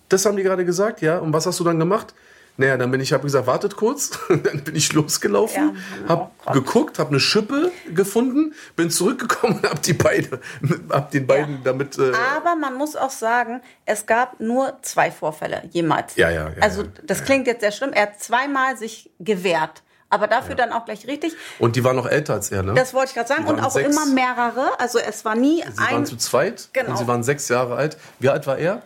Das haben die gerade gesagt, ja. Und was hast du dann gemacht? Naja, dann bin ich, habe gesagt, wartet kurz. [laughs] dann bin ich losgelaufen, Ja, hab oh Gott. geguckt, habe eine Schippe gefunden, bin zurückgekommen und hab die beide, [laughs] hab den beiden damit. Äh, Aber man muss auch sagen, es gab nur zwei Vorfälle jemals. Ja, ja, ja, Also ja. das klingt jetzt sehr schlimm. Er hat zweimal sich gewehrt. Aber dafür dann auch gleich richtig. und die waren noch älter als er, ne? Das wollte ich gerade sagen. Und auch sechs. immer mehrere. Also es war nie sie ein waren zu zweit Genau. und sie waren sechs Jahre alt. Wie alt war er?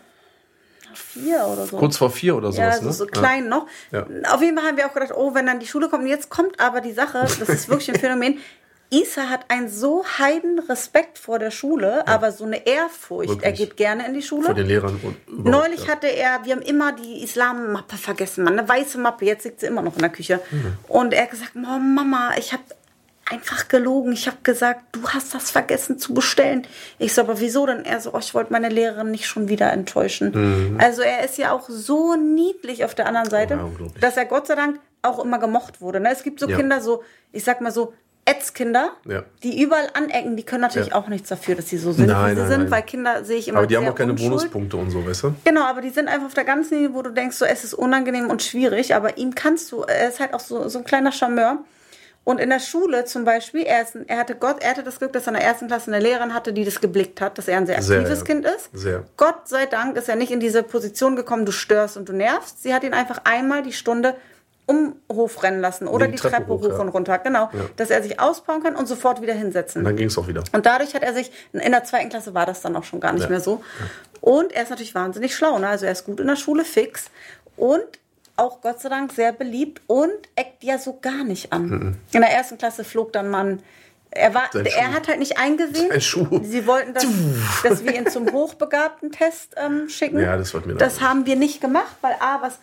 Vier oder so. Kurz vor vier oder ja, sowas, also ne? so klein noch. Ja. Auf jeden Fall haben wir auch gedacht, oh, wenn dann die Schule kommt, und jetzt kommt aber die Sache, das ist wirklich ein [laughs] Phänomen. Isa hat einen so heiden Respekt vor der Schule, aber so eine Ehrfurcht. Wirklich. Er geht gerne in die Schule. Vor den Lehrern und Neulich ja. hatte er, wir haben immer die Islammappe vergessen, man, eine weiße Mappe, jetzt liegt sie immer noch in der Küche. Mhm. Und er hat gesagt, oh, Mama, ich habe einfach gelogen. Ich habe gesagt, du hast das vergessen zu bestellen. Ich so, aber wieso denn? Er so, oh, ich wollte meine Lehrerin nicht schon wieder enttäuschen. Mhm. Also er ist ja auch so niedlich auf der anderen Seite, ja, dass er Gott sei Dank auch immer gemocht wurde. Ne? Es gibt so Ja. Kinder, so, ich sag mal so, Ätzkinder, Ja. die überall anecken, die können natürlich Ja. auch nichts dafür, dass sie so sind, Nein, wie sie nein, sind, nein. weil Kinder sehe ich immer Aber die haben auch keine unschuld. Bonuspunkte und so, weißt du? Genau, aber die sind einfach auf der ganzen Linie, wo du denkst, so, es ist unangenehm und schwierig, aber ihm kannst du, er ist halt auch so, so ein kleiner Charmeur. Und in der Schule zum Beispiel, er, ist, er, hatte Gott, er hatte das Glück, dass er in der ersten Klasse eine Lehrerin hatte, die das geblickt hat, dass er ein sehr Sehr, aktives ja. Kind ist. Sehr. Gott sei Dank ist er nicht in diese Position gekommen, du störst und du nervst. Sie hat ihn einfach einmal die Stunde um Hof rennen lassen oder Die die, Treppe Treppe, hoch, hoch, ja. und runter. Genau, dass er sich ausbauen kann und sofort wieder hinsetzen. Und dann ging es auch wieder. Und dadurch hat er sich, in der zweiten Klasse war das dann auch schon gar nicht Ja. mehr so. Und er ist natürlich wahnsinnig schlau. Ne? Also er ist gut in der Schule, fix. Und auch Gott sei Dank sehr beliebt und eckt ja so gar nicht an. In der ersten Klasse flog dann Mann. Er, war, er hat halt nicht eingesehen. Sie wollten, dass, dass wir ihn zum [laughs] Hochbegabten-Test ähm, schicken. Ja, das wollten wir Das haben wir nicht gemacht, weil A, was,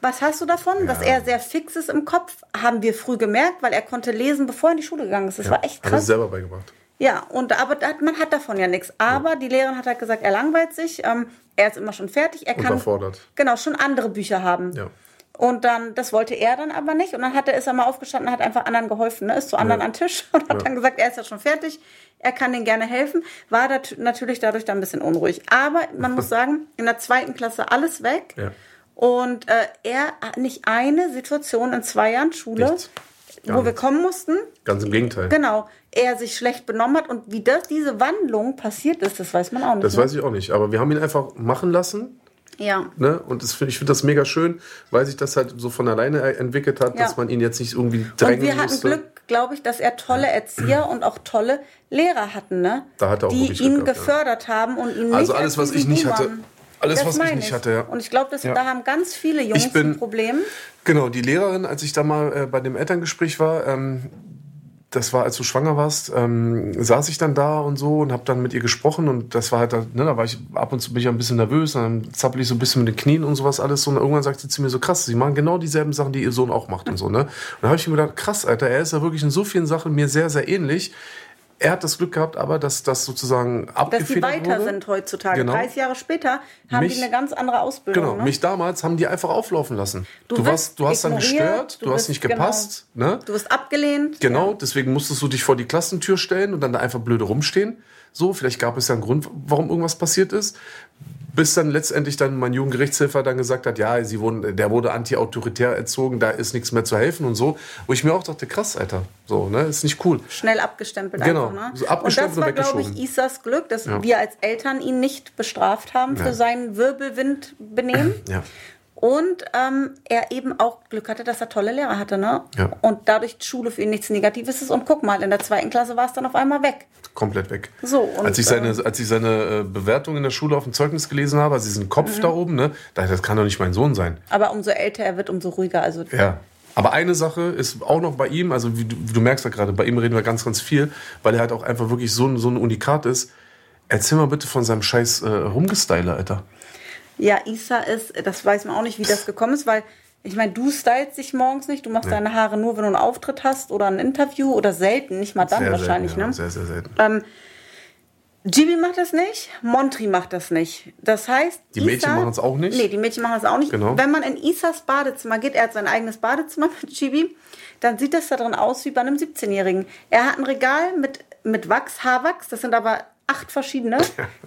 was hast du davon? Dass er sehr fix ist im Kopf, haben wir früh gemerkt, weil er konnte lesen, bevor er in die Schule gegangen ist. Das war echt Hat er krass. selber beigebracht. Ja, und aber man hat davon ja nichts. Aber die Lehrerin hat halt gesagt, er langweilt sich, ähm, er ist immer schon fertig, er kann genau schon andere Bücher haben. Ja. Und dann, das wollte er dann aber nicht. Und dann hat er, ist er mal aufgestanden, hat einfach anderen geholfen, ne? ist zu anderen Ja. an den Tisch und hat Ja. dann gesagt, er ist ja schon fertig, er kann denen gerne helfen. War dat, natürlich dadurch dann ein bisschen unruhig. Aber man muss [laughs] sagen, in der zweiten Klasse alles weg. Ja. Und äh, er hat nicht eine Situation in zwei Jahren Schule, Nichts. Wo wir kommen mussten, Ganz im Gegenteil. Genau, er sich schlecht benommen hat und wie das, diese Wandlung passiert ist, das weiß man auch nicht. Das ne? weiß ich auch nicht. Aber wir haben ihn einfach machen lassen. Ja. Ne? Und das, ich finde das mega schön, weil sich das halt so von alleine e- entwickelt hat, Ja. dass man ihn jetzt nicht irgendwie drängen Und wir hatten musste. Glück, glaube ich, dass er tolle Erzieher und auch tolle Lehrer hatten, ne? Da hat er auch die ihn gehabt, ja. gefördert haben und ihn nicht Also alles, was ich nicht hatte. Alles, Das was ich nicht hatte, ja. Und ich glaube, Ja. da haben ganz viele Jungs Ich bin- ein Problem. Genau, die Lehrerin, als ich da mal äh, bei dem Elterngespräch war, ähm, das war, als du schwanger warst, ähm, saß ich dann da und so und habe dann mit ihr gesprochen und das war halt, da, ne, da war ich ab und zu bin ich ein bisschen nervös, dann zappel ich so ein bisschen mit den Knien und sowas alles und irgendwann sagt sie zu mir so, krass, sie machen genau dieselben Sachen, die ihr Sohn auch macht und so, ne. Und da habe ich mir gedacht, krass, Alter, er ist ja wirklich in so vielen Sachen mir sehr, sehr ähnlich. Er hat das Glück gehabt, aber dass das sozusagen Dass abgefedert die weiter wurde. sind heutzutage. Genau. 30 Jahre später haben Mich- die eine ganz andere Ausbildung. Genau, ne? mich damals haben die einfach auflaufen lassen. Du, Du warst, du hast dann gestört, du, du hast nicht genau. gepasst, ne? Du wirst abgelehnt. Genau, deswegen musstest du dich vor die Klassentür stellen und dann da einfach blöde rumstehen. So, vielleicht gab es ja einen Grund, warum irgendwas passiert ist. Bis dann letztendlich dann mein Jugendgerichtshelfer dann gesagt hat, ja, sie wurden, der wurde anti-autoritär erzogen, da ist nichts mehr zu helfen und so. Wo ich mir auch dachte, krass, Alter, so, ne, ist nicht cool. schnell abgestempelt Genau, einfach. Ne? so abgestempelt und das war, glaube ich. Isas Glück, dass Ja. wir als Eltern ihn nicht bestraft haben für Ja. sein Wirbelwindbenehmen. Ja. Und ähm, er eben auch Glück hatte, dass er tolle Lehrer hatte. Ne? Ja. Und dadurch Schule für ihn nichts Negatives ist. Und guck mal, in der zweiten Klasse war es dann auf einmal weg. komplett weg. So, und, als ich seine, als ich seine äh, Bewertung in der Schule auf dem Zeugnis gelesen habe, also diesen Kopf Mhm. da oben, ne, dachte das kann doch nicht mein Sohn sein. Aber umso älter er wird, umso ruhiger. Also Ja. Aber eine Sache ist auch noch bei ihm, also wie du, wie du merkst ja gerade, bei ihm reden wir ganz, ganz viel, weil er halt auch einfach wirklich so, ein- so ein Unikat ist. Erzähl mal bitte von seinem scheiß äh, Rumgestyle, Alter. Ja, Isa ist, das weiß man auch nicht, wie das gekommen ist, weil ich meine, du stylst dich morgens nicht, du machst deine Haare nur, wenn du einen Auftritt hast oder ein Interview oder selten, nicht mal dann Sehr wahrscheinlich, selten, ja, ne? Sehr, sehr selten. Ähm, Gibi macht das nicht, Montri macht das nicht. Das heißt, Die Mädchen machen's auch nicht? Nee, die Mädchen machen das auch nicht. Genau. Wenn man in Isas Badezimmer geht, er hat sein eigenes Badezimmer [laughs] mit Gibi, dann sieht das da drin aus wie bei einem 17-Jährigen. Er hat ein Regal mit, mit Wachs, Haarwachs, das sind aber acht verschiedene,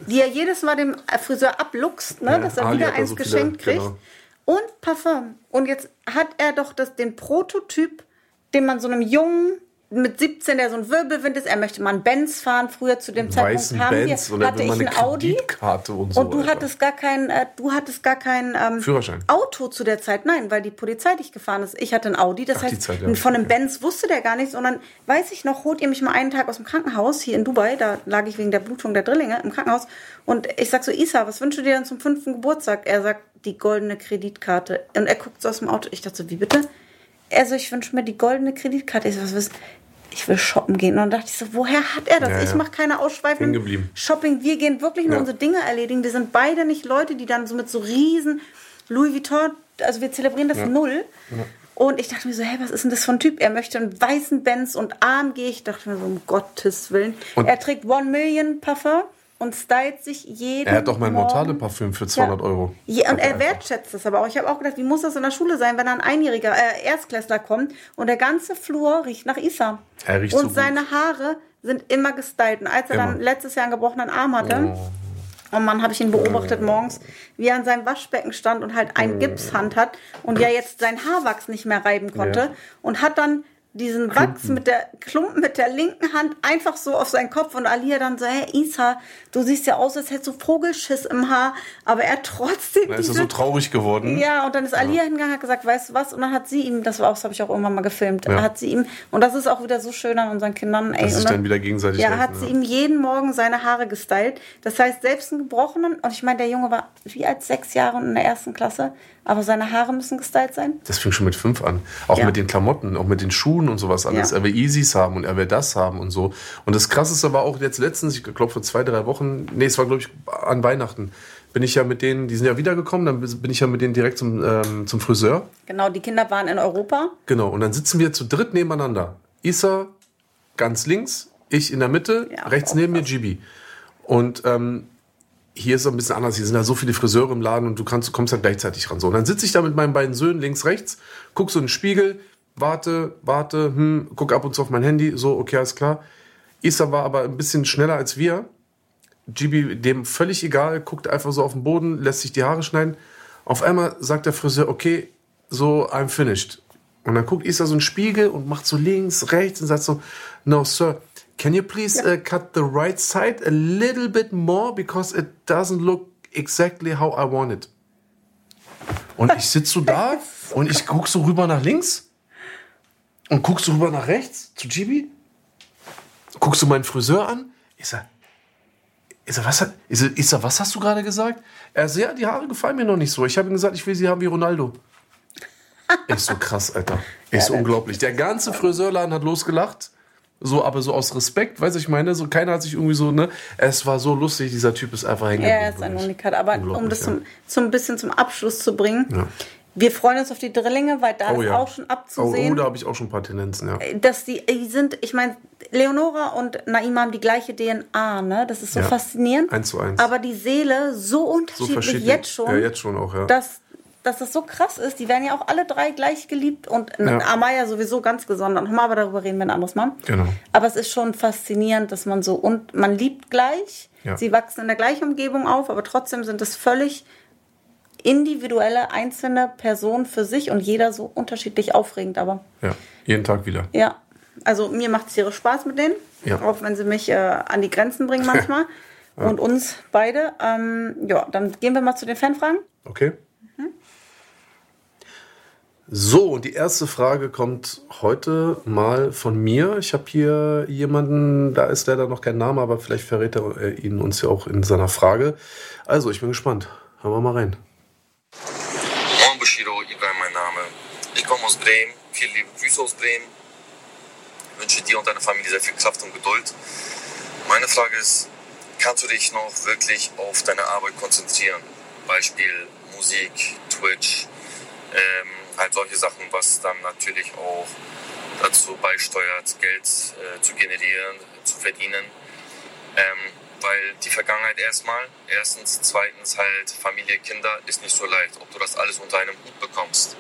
die er jedes Mal dem Friseur abluchst, ne, Ja, dass er Ali wieder eins so viele, geschenkt kriegt. genau. Und Parfum. Und jetzt hat er doch das, den Prototyp, den man so einem Jungen mit 17, der so ein Wirbelwind ist, er möchte mal einen Benz fahren. Früher zu dem Zeitpunkt Weißen haben Benz wir, hatte ich ein Audi. Und so. Und du hattest gar kein, äh, du hattest gar kein ähm, Führerschein. Auto zu der Zeit. Nein, weil die Polizei dich gefahren ist. Ich hatte ein Audi. Das Ach, heißt, Zeit, ja. von einem Benz wusste der gar nichts. Und dann weiß ich noch, holt ihr mich mal einen Tag aus dem Krankenhaus hier in Dubai. Da lag ich wegen der Blutung der Drillinge im Krankenhaus. Und ich sag so, Isa, was wünschst du dir denn zum fünften Geburtstag? Er sagt, die goldene Kreditkarte. Und er guckt so aus dem Auto. Ich dachte so, wie bitte? Er so, ich wünsche mir die goldene Kreditkarte. Ich so, was, was? Ich will shoppen gehen. Und dann dachte ich so, woher hat er das? Ja, ich ja. mache keine ausschweifenden geblieben. Shopping. Wir gehen wirklich nur Ja. unsere Dinge erledigen. Wir sind beide nicht Leute, die dann so mit so riesen Louis Vuitton, also wir zelebrieren das null. Und ich dachte mir so, hey, was ist denn das für ein Typ? Er möchte einen weißen Benz und AMG. Ich dachte mir so, um Gottes Willen. Und- er trägt One Million Parfum und stylt sich jeden Er hat doch mein. Mortale-Parfüm für 200 Ja. Euro. Ja, und er wertschätzt das aber auch. Ich habe auch gedacht, wie muss das in der Schule sein, wenn ein Einjähriger, äh, Erstklässler kommt und der ganze Flur riecht nach Isa. Er riecht und so gut. seine Haare sind immer gestylt. Und als er dann Immer. letztes Jahr einen gebrochenen Arm hatte, Oh. und man habe ich ihn beobachtet morgens, wie er an seinem Waschbecken stand und halt Oh. ein Gipshand hat und ja jetzt sein Haarwachs nicht mehr reiben konnte Ja. und hat dann diesen Wachs mit der Klumpen mit der linken Hand einfach so auf seinen Kopf und Alia dann so, hey Isa, du siehst ja aus, als hättest du Vogelschiss im Haar, aber er trotzdem Da ist er so traurig geworden. ja, und dann ist Alia hingegangen, hat gesagt, weißt du was? Und dann hat sie ihm, das war auch, das habe ich auch irgendwann mal gefilmt, Ja. hat sie ihm, und das ist auch wieder so schön an unseren Kindern, ey. Sich und dann wieder gegenseitig Ja, helfen, hat sie ja. ihm jeden Morgen seine Haare gestylt. Das heißt, selbst einen gebrochenen, und ich meine, der Junge war wie alt, sechs Jahre und in der ersten Klasse, aber seine Haare müssen gestylt sein. Das fing schon mit fünf an. Auch Ja. mit den Klamotten, auch mit den Schuhen und sowas alles. Ja. Er will Easys haben und er will das haben und so. Und das Krasseste war auch jetzt letztens, ich glaube vor zwei, drei Wochen, nee, es war glaube ich an Weihnachten, bin ich ja mit denen, die sind ja wiedergekommen, dann bin ich ja mit denen direkt zum, ähm, zum Friseur. Genau, die Kinder waren in Europa. Genau, und dann sitzen wir zu dritt nebeneinander. Isa ganz links, ich in der Mitte, Ja, rechts neben mir Gibi. Und ähm, hier ist es ein bisschen anders. Hier sind ja so viele Friseure im Laden und du kannst, du kommst ja gleichzeitig ran. So, und dann sitze ich da mit meinen beiden Söhnen links, rechts, guck so in den Spiegel, warte, warte, hm, guck ab und zu auf mein Handy, so, okay, alles klar. Isa war aber ein bisschen schneller als wir. Gibi, dem völlig egal, guckt einfach so auf den Boden, lässt sich die Haare schneiden. Auf einmal sagt der Friseur, okay, so, I'm finished. Und dann guckt Isa so in den Spiegel und macht so links, rechts und sagt so, no, sir, can you please uh, cut the right side a little bit more because it doesn't look exactly how I want it. Und ich sitze so da [laughs] und ich guck so rüber nach links und guck so rüber nach rechts zu Gibi. Guckst du meinen Friseur an? Ich sag, ich sag, was, ich sag, ich sag, was hast du gerade gesagt? Er sagt, ja, die Haare gefallen mir noch nicht so. Ich habe ihm gesagt, ich will sie haben wie Ronaldo. [laughs] Ist so krass, Alter. Ist unglaublich. Der ganze Friseurladen hat losgelacht. So, aber so aus Respekt, weiß ich meine, so keiner hat sich irgendwie so, ne? Es war so lustig, dieser Typ ist einfach hängen. Er ist ein. Unikat. Aber um das ja. zum, zum bisschen zum Abschluss zu bringen, Ja. Wir freuen uns auf die Drillinge, weil da Oh ist ja. auch schon Oh, abzusehen. oh, da habe ich auch schon ein paar Tendenzen, ja. dass die, die sind, ich meine, Leonora und Naima haben die gleiche DNA, ne? Das ist so Ja. faszinierend. Eins zu eins. Aber die Seele so So unterschiedlich verschieden. jetzt schon, Ja, jetzt schon auch, ja. dass, dass das so krass ist. Die werden ja auch alle drei gleich geliebt und Ja. Amaya sowieso ganz gesondert. Nochmal, aber darüber reden wir ein anderes Mal. Genau. Aber es ist schon faszinierend, dass man so und man liebt gleich. Ja. Sie wachsen in der gleichen Umgebung auf, aber trotzdem sind es völlig individuelle einzelne Personen für sich und jeder so unterschiedlich aufregend. Aber Ja, jeden Tag wieder. ja, also mir macht es ihre Spaß mit denen, Ja. auch wenn sie mich äh, an die Grenzen bringen [laughs] manchmal und uns beide. Ähm, ja, dann gehen wir mal zu den Fanfragen. Okay. So, und die erste Frage kommt heute mal von mir. Ich habe hier jemanden, da ist leider noch kein Name, aber vielleicht verrät er äh, ihn uns ja auch in seiner Frage. Also, ich bin gespannt. Hören wir mal rein. Moin Bushido, Ibrahim mein Name. Ich komme aus Bremen, viele liebe Grüße aus Bremen. Ich wünsche dir und deiner Familie sehr viel Kraft und Geduld. Meine Frage ist, kannst du dich noch wirklich auf deine Arbeit konzentrieren? Beispiel Musik, Twitch, ähm, halt solche Sachen, was dann natürlich auch dazu beisteuert, Geld äh, zu generieren, zu verdienen. Ähm, weil die Vergangenheit erstmal, erstens, zweitens halt Familie, Kinder ist nicht so leicht, ob du das alles unter einem Hut bekommst.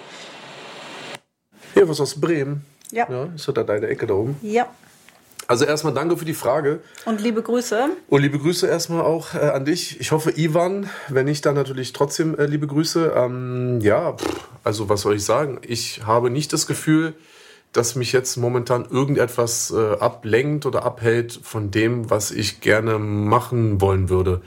Hier, was aus Bremen. Ja. Ja, ist ja da deine Ecke da oben. Ja. Also erstmal danke für die Frage. Und liebe Grüße. Und liebe Grüße erstmal auch äh, an dich. Ich hoffe, Ivan, wenn nicht, dann natürlich trotzdem äh, liebe Grüße. Ähm, ja, pff, also was soll ich sagen? Ich habe nicht das Gefühl, dass mich jetzt momentan irgendetwas äh, ablenkt oder abhält von dem, was ich gerne machen wollen würde.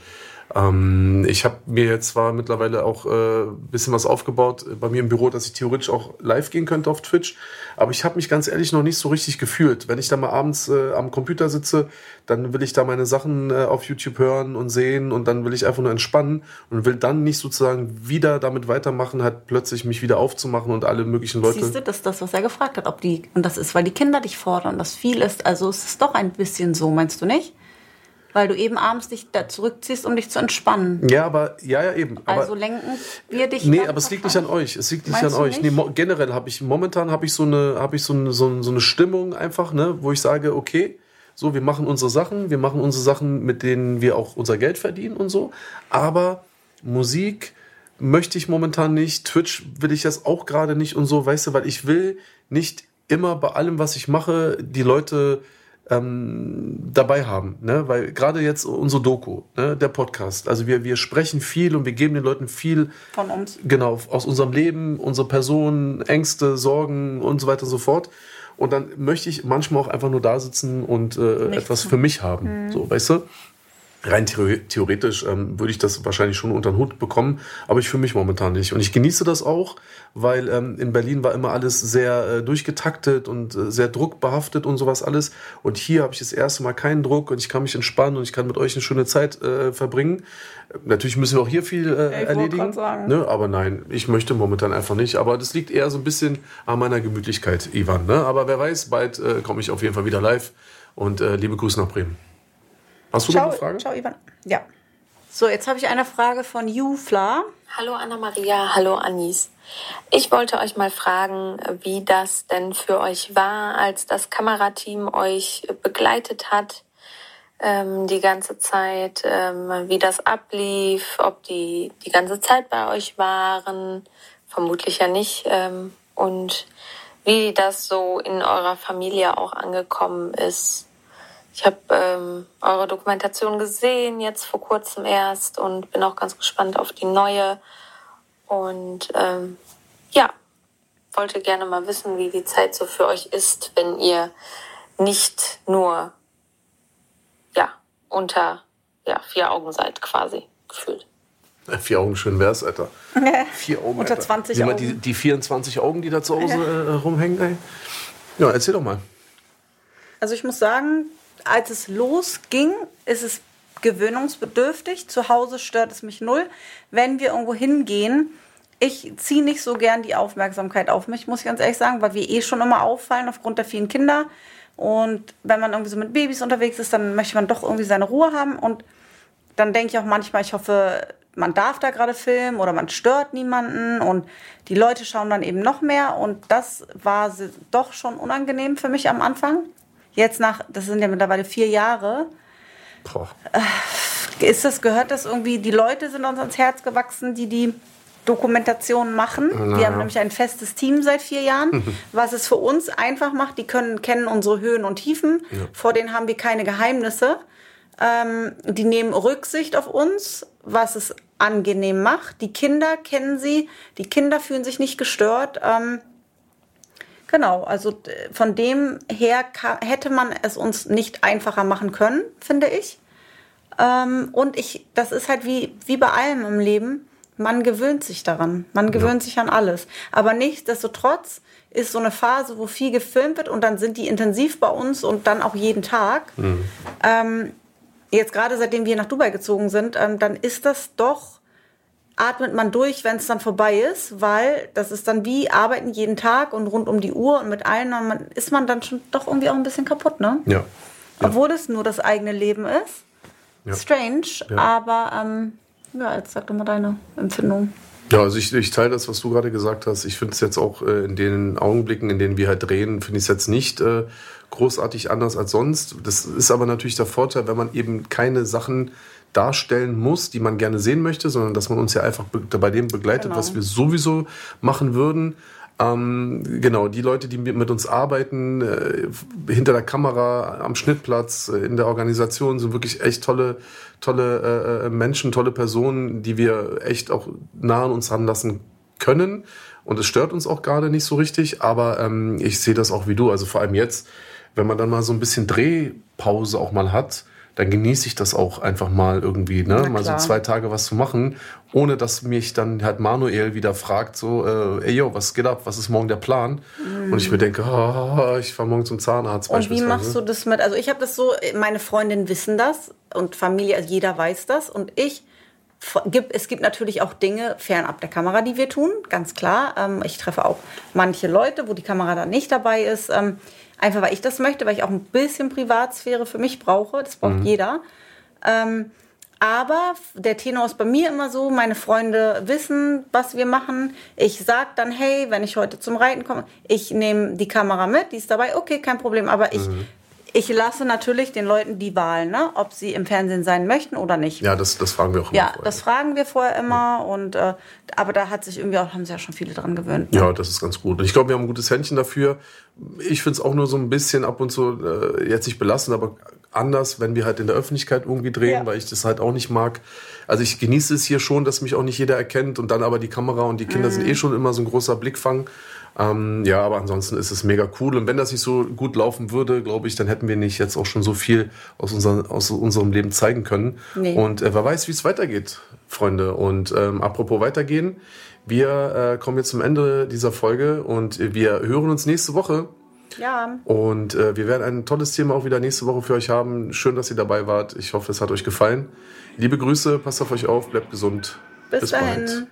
Ähm, ich habe mir jetzt zwar mittlerweile auch äh, bisschen was aufgebaut bei mir im Büro, dass ich theoretisch auch live gehen könnte auf Twitch, aber ich habe mich ganz ehrlich noch nicht so richtig gefühlt. Wenn ich da mal abends äh, am Computer sitze, dann will ich da meine Sachen äh, auf YouTube hören und sehen und dann will ich einfach nur entspannen und will dann nicht sozusagen wieder damit weitermachen, halt plötzlich mich wieder aufzumachen und alle möglichen Leute. Siehst du, das ist das, was er gefragt hat, ob die, und das ist, weil die Kinder dich fordern, das viel ist, also es ist doch ein bisschen so, meinst du nicht? Weil du eben abends dich da zurückziehst, um dich zu entspannen. Ja, aber ja, ja eben. Aber, also lenken wir dich. Nee, aber es liegt nicht an euch. Es liegt nicht Meinst an euch. nicht? Nee, generell habe ich momentan habe ich so eine habe ich so, eine- so eine Stimmung einfach, ne, wo ich sage, okay, so wir machen unsere Sachen, wir machen unsere Sachen, mit denen wir auch unser Geld verdienen und so, aber Musik möchte ich momentan nicht, Twitch will ich das auch gerade nicht und so, weißt du, weil ich will nicht immer bei allem, was ich mache, die Leute ähm, dabei haben, ne? weil gerade jetzt unsere Doku, ne? der Podcast, also wir, wir sprechen viel und wir geben den Leuten viel Von uns. genau aus unserem Leben, unsere Personen, Ängste, Sorgen und so weiter und so fort. Und dann möchte ich manchmal auch einfach nur da sitzen und äh, etwas für mich haben, so, weißt du? Rein theore- theoretisch ähm, würde ich das wahrscheinlich schon unter den Hut bekommen, aber ich für mich momentan nicht. Und ich genieße das auch, weil ähm, in Berlin war immer alles sehr äh, durchgetaktet und äh, sehr druckbehaftet und sowas alles. Und hier habe ich das erste Mal keinen Druck und ich kann mich entspannen und ich kann mit euch eine schöne Zeit äh, verbringen. Natürlich müssen wir auch hier viel äh, wollte erledigen. sagen. Ne? Aber nein, ich möchte momentan einfach nicht. Aber das liegt eher so ein bisschen an meiner Gemütlichkeit, Ivan. Ne? Aber wer weiß, bald äh, komme ich auf jeden Fall wieder live. Und äh, liebe Grüße nach Bremen. Hast du noch Ciao, eine Frage? ciao, Ivan. Ja. So, jetzt habe ich eine Frage von Jufla. Hallo Anna-Maria, hallo Anis. Ich wollte euch mal fragen, wie das denn für euch war, als das Kamerateam euch begleitet hat ähm, die ganze Zeit, ähm, wie das ablief, ob die die ganze Zeit bei euch waren, vermutlich ja nicht, ähm, und wie das so in eurer Familie auch angekommen ist. Ich habe ähm, eure Dokumentation gesehen, jetzt vor kurzem erst, und bin auch ganz gespannt auf die neue. Und ähm, ja, wollte gerne mal wissen, wie die Zeit so für euch ist, wenn ihr nicht nur ja unter ja, vier Augen seid, quasi gefühlt. Vier Augen schön wär's, Alter. Vier Augen. Unter Alter. 20 Sieh mal, Augen. Die, die 24 Augen, die da zu Hause äh, rumhängen, ey. Ja, erzähl doch mal. Also ich muss sagen, als es losging, ist es gewöhnungsbedürftig. Zu Hause stört es mich null. Wenn wir irgendwo hingehen, ich ziehe nicht so gern die Aufmerksamkeit auf mich, muss ich ganz ehrlich sagen, weil wir eh schon immer auffallen aufgrund der vielen Kinder. Und wenn man irgendwie so mit Babys unterwegs ist, dann möchte man doch irgendwie seine Ruhe haben. Und dann denke ich auch manchmal, ich hoffe, man darf da gerade filmen oder man stört niemanden und die Leute schauen dann eben noch mehr und das war doch schon unangenehm für mich am Anfang. Jetzt nach, das sind ja mittlerweile vier Jahre, Boah. ist das, gehört das irgendwie, die Leute sind uns ans Herz gewachsen, die die Dokumentation machen. Wir haben nämlich ein festes Team seit vier Jahren, was es für uns einfach macht. Die können, kennen unsere Höhen und Tiefen. Vor denen haben wir keine Geheimnisse. Ähm, die nehmen Rücksicht auf uns, was es angenehm macht. Die Kinder kennen sie. Die Kinder fühlen sich nicht gestört. Ähm, Genau, also von dem her hätte man es uns nicht einfacher machen können, finde ich. Ähm, und ich, das ist halt wie, wie bei allem im Leben, man gewöhnt sich daran, man gewöhnt sich an alles. Aber nichtsdestotrotz ist so eine Phase, wo viel gefilmt wird und dann sind die intensiv bei uns und dann auch jeden Tag. Ähm, jetzt gerade seitdem wir nach Dubai gezogen sind, ähm, dann ist das doch atmet man durch, wenn es dann vorbei ist, weil das ist dann wie arbeiten jeden Tag und rund um die Uhr und mit allen, dann man, ist man dann schon doch irgendwie auch ein bisschen kaputt, ne? Ja. Obwohl es nur das eigene Leben ist. Ja. Strange, Ja. aber ähm, ja, jetzt sag doch mal deine Empfindung. Ja, also ich, ich teile das, was du gerade gesagt hast. Ich finde es jetzt auch äh, in den Augenblicken, in denen wir halt drehen, finde ich es jetzt nicht äh, großartig anders als sonst. Das ist aber natürlich der Vorteil, wenn man eben keine Sachen darstellen muss, die man gerne sehen möchte, sondern dass man uns ja einfach be bei dem begleitet, Genau. was wir sowieso machen würden. Ähm, genau, die Leute, die mit mit uns arbeiten, äh, hinter der Kamera, am Schnittplatz, äh, in der Organisation, sind wirklich echt tolle, tolle äh, äh, Menschen, tolle Personen, die wir echt auch nah an uns ranlassen können. Und es stört uns auch gerade nicht so richtig, aber ähm, ich sehe das auch wie du. Also vor allem jetzt, wenn man dann mal so ein bisschen Drehpause auch mal hat, dann genieße ich das auch einfach mal irgendwie, ne? Mal so zwei Tage was zu machen, ohne dass mich dann halt Manuel wieder fragt, so, äh, ey yo, was geht ab, was ist morgen der Plan? Mm. Und ich mir denke, oh, ich fahre morgen zum Zahnarzt. Und wie machst du das mit? Also ich habe das so, meine Freundinnen wissen das und Familie, also jeder weiß das und ich es gibt natürlich auch Dinge fernab der Kamera, die wir tun, ganz klar. Ähm, ich treffe auch manche Leute, wo die Kamera dann nicht dabei ist. Einfach weil ich das möchte, weil ich auch ein bisschen Privatsphäre für mich brauche. Das braucht mhm. jeder. Ähm, aber der Tenor ist bei mir immer so, meine Freunde wissen, was wir machen. Ich sag dann, hey, wenn ich heute zum Reiten komme, ich nehme die Kamera mit, die ist dabei, okay, kein Problem. Aber ich mhm ich lasse natürlich den Leuten die Wahl, ne? ob sie im Fernsehen sein möchten oder nicht. Ja, das, das fragen wir auch immer. Ja, vorher. das fragen wir vorher immer. Und, äh, aber da hat sich irgendwie auch, haben sich ja schon viele dran gewöhnt. Ne? Ja, das ist ganz gut. Und ich glaube, wir haben ein gutes Händchen dafür. Ich finde es auch nur so ein bisschen ab und zu äh, jetzt nicht belassen, aber anders, wenn wir halt in der Öffentlichkeit irgendwie drehen, ja. weil ich das halt auch nicht mag. Also ich genieße es hier schon, dass mich auch nicht jeder erkennt und dann aber die Kamera und die Kinder mhm. sind eh schon immer so ein großer Blickfang. Ähm, ja, aber ansonsten ist es mega cool. Und wenn das nicht so gut laufen würde, glaube ich, dann hätten wir nicht jetzt auch schon so viel aus, unser, aus unserem Leben zeigen können. Nee. Und äh, wer weiß, wie es weitergeht, Freunde. Und ähm, apropos weitergehen, wir äh, kommen jetzt zum Ende dieser Folge und wir hören uns nächste Woche. Ja. Und äh, wir werden ein tolles Thema auch wieder nächste Woche für euch haben. Schön, dass ihr dabei wart. Ich hoffe, es hat euch gefallen. Liebe Grüße, passt auf euch auf, bleibt gesund. Bis, Bis dahin. bald.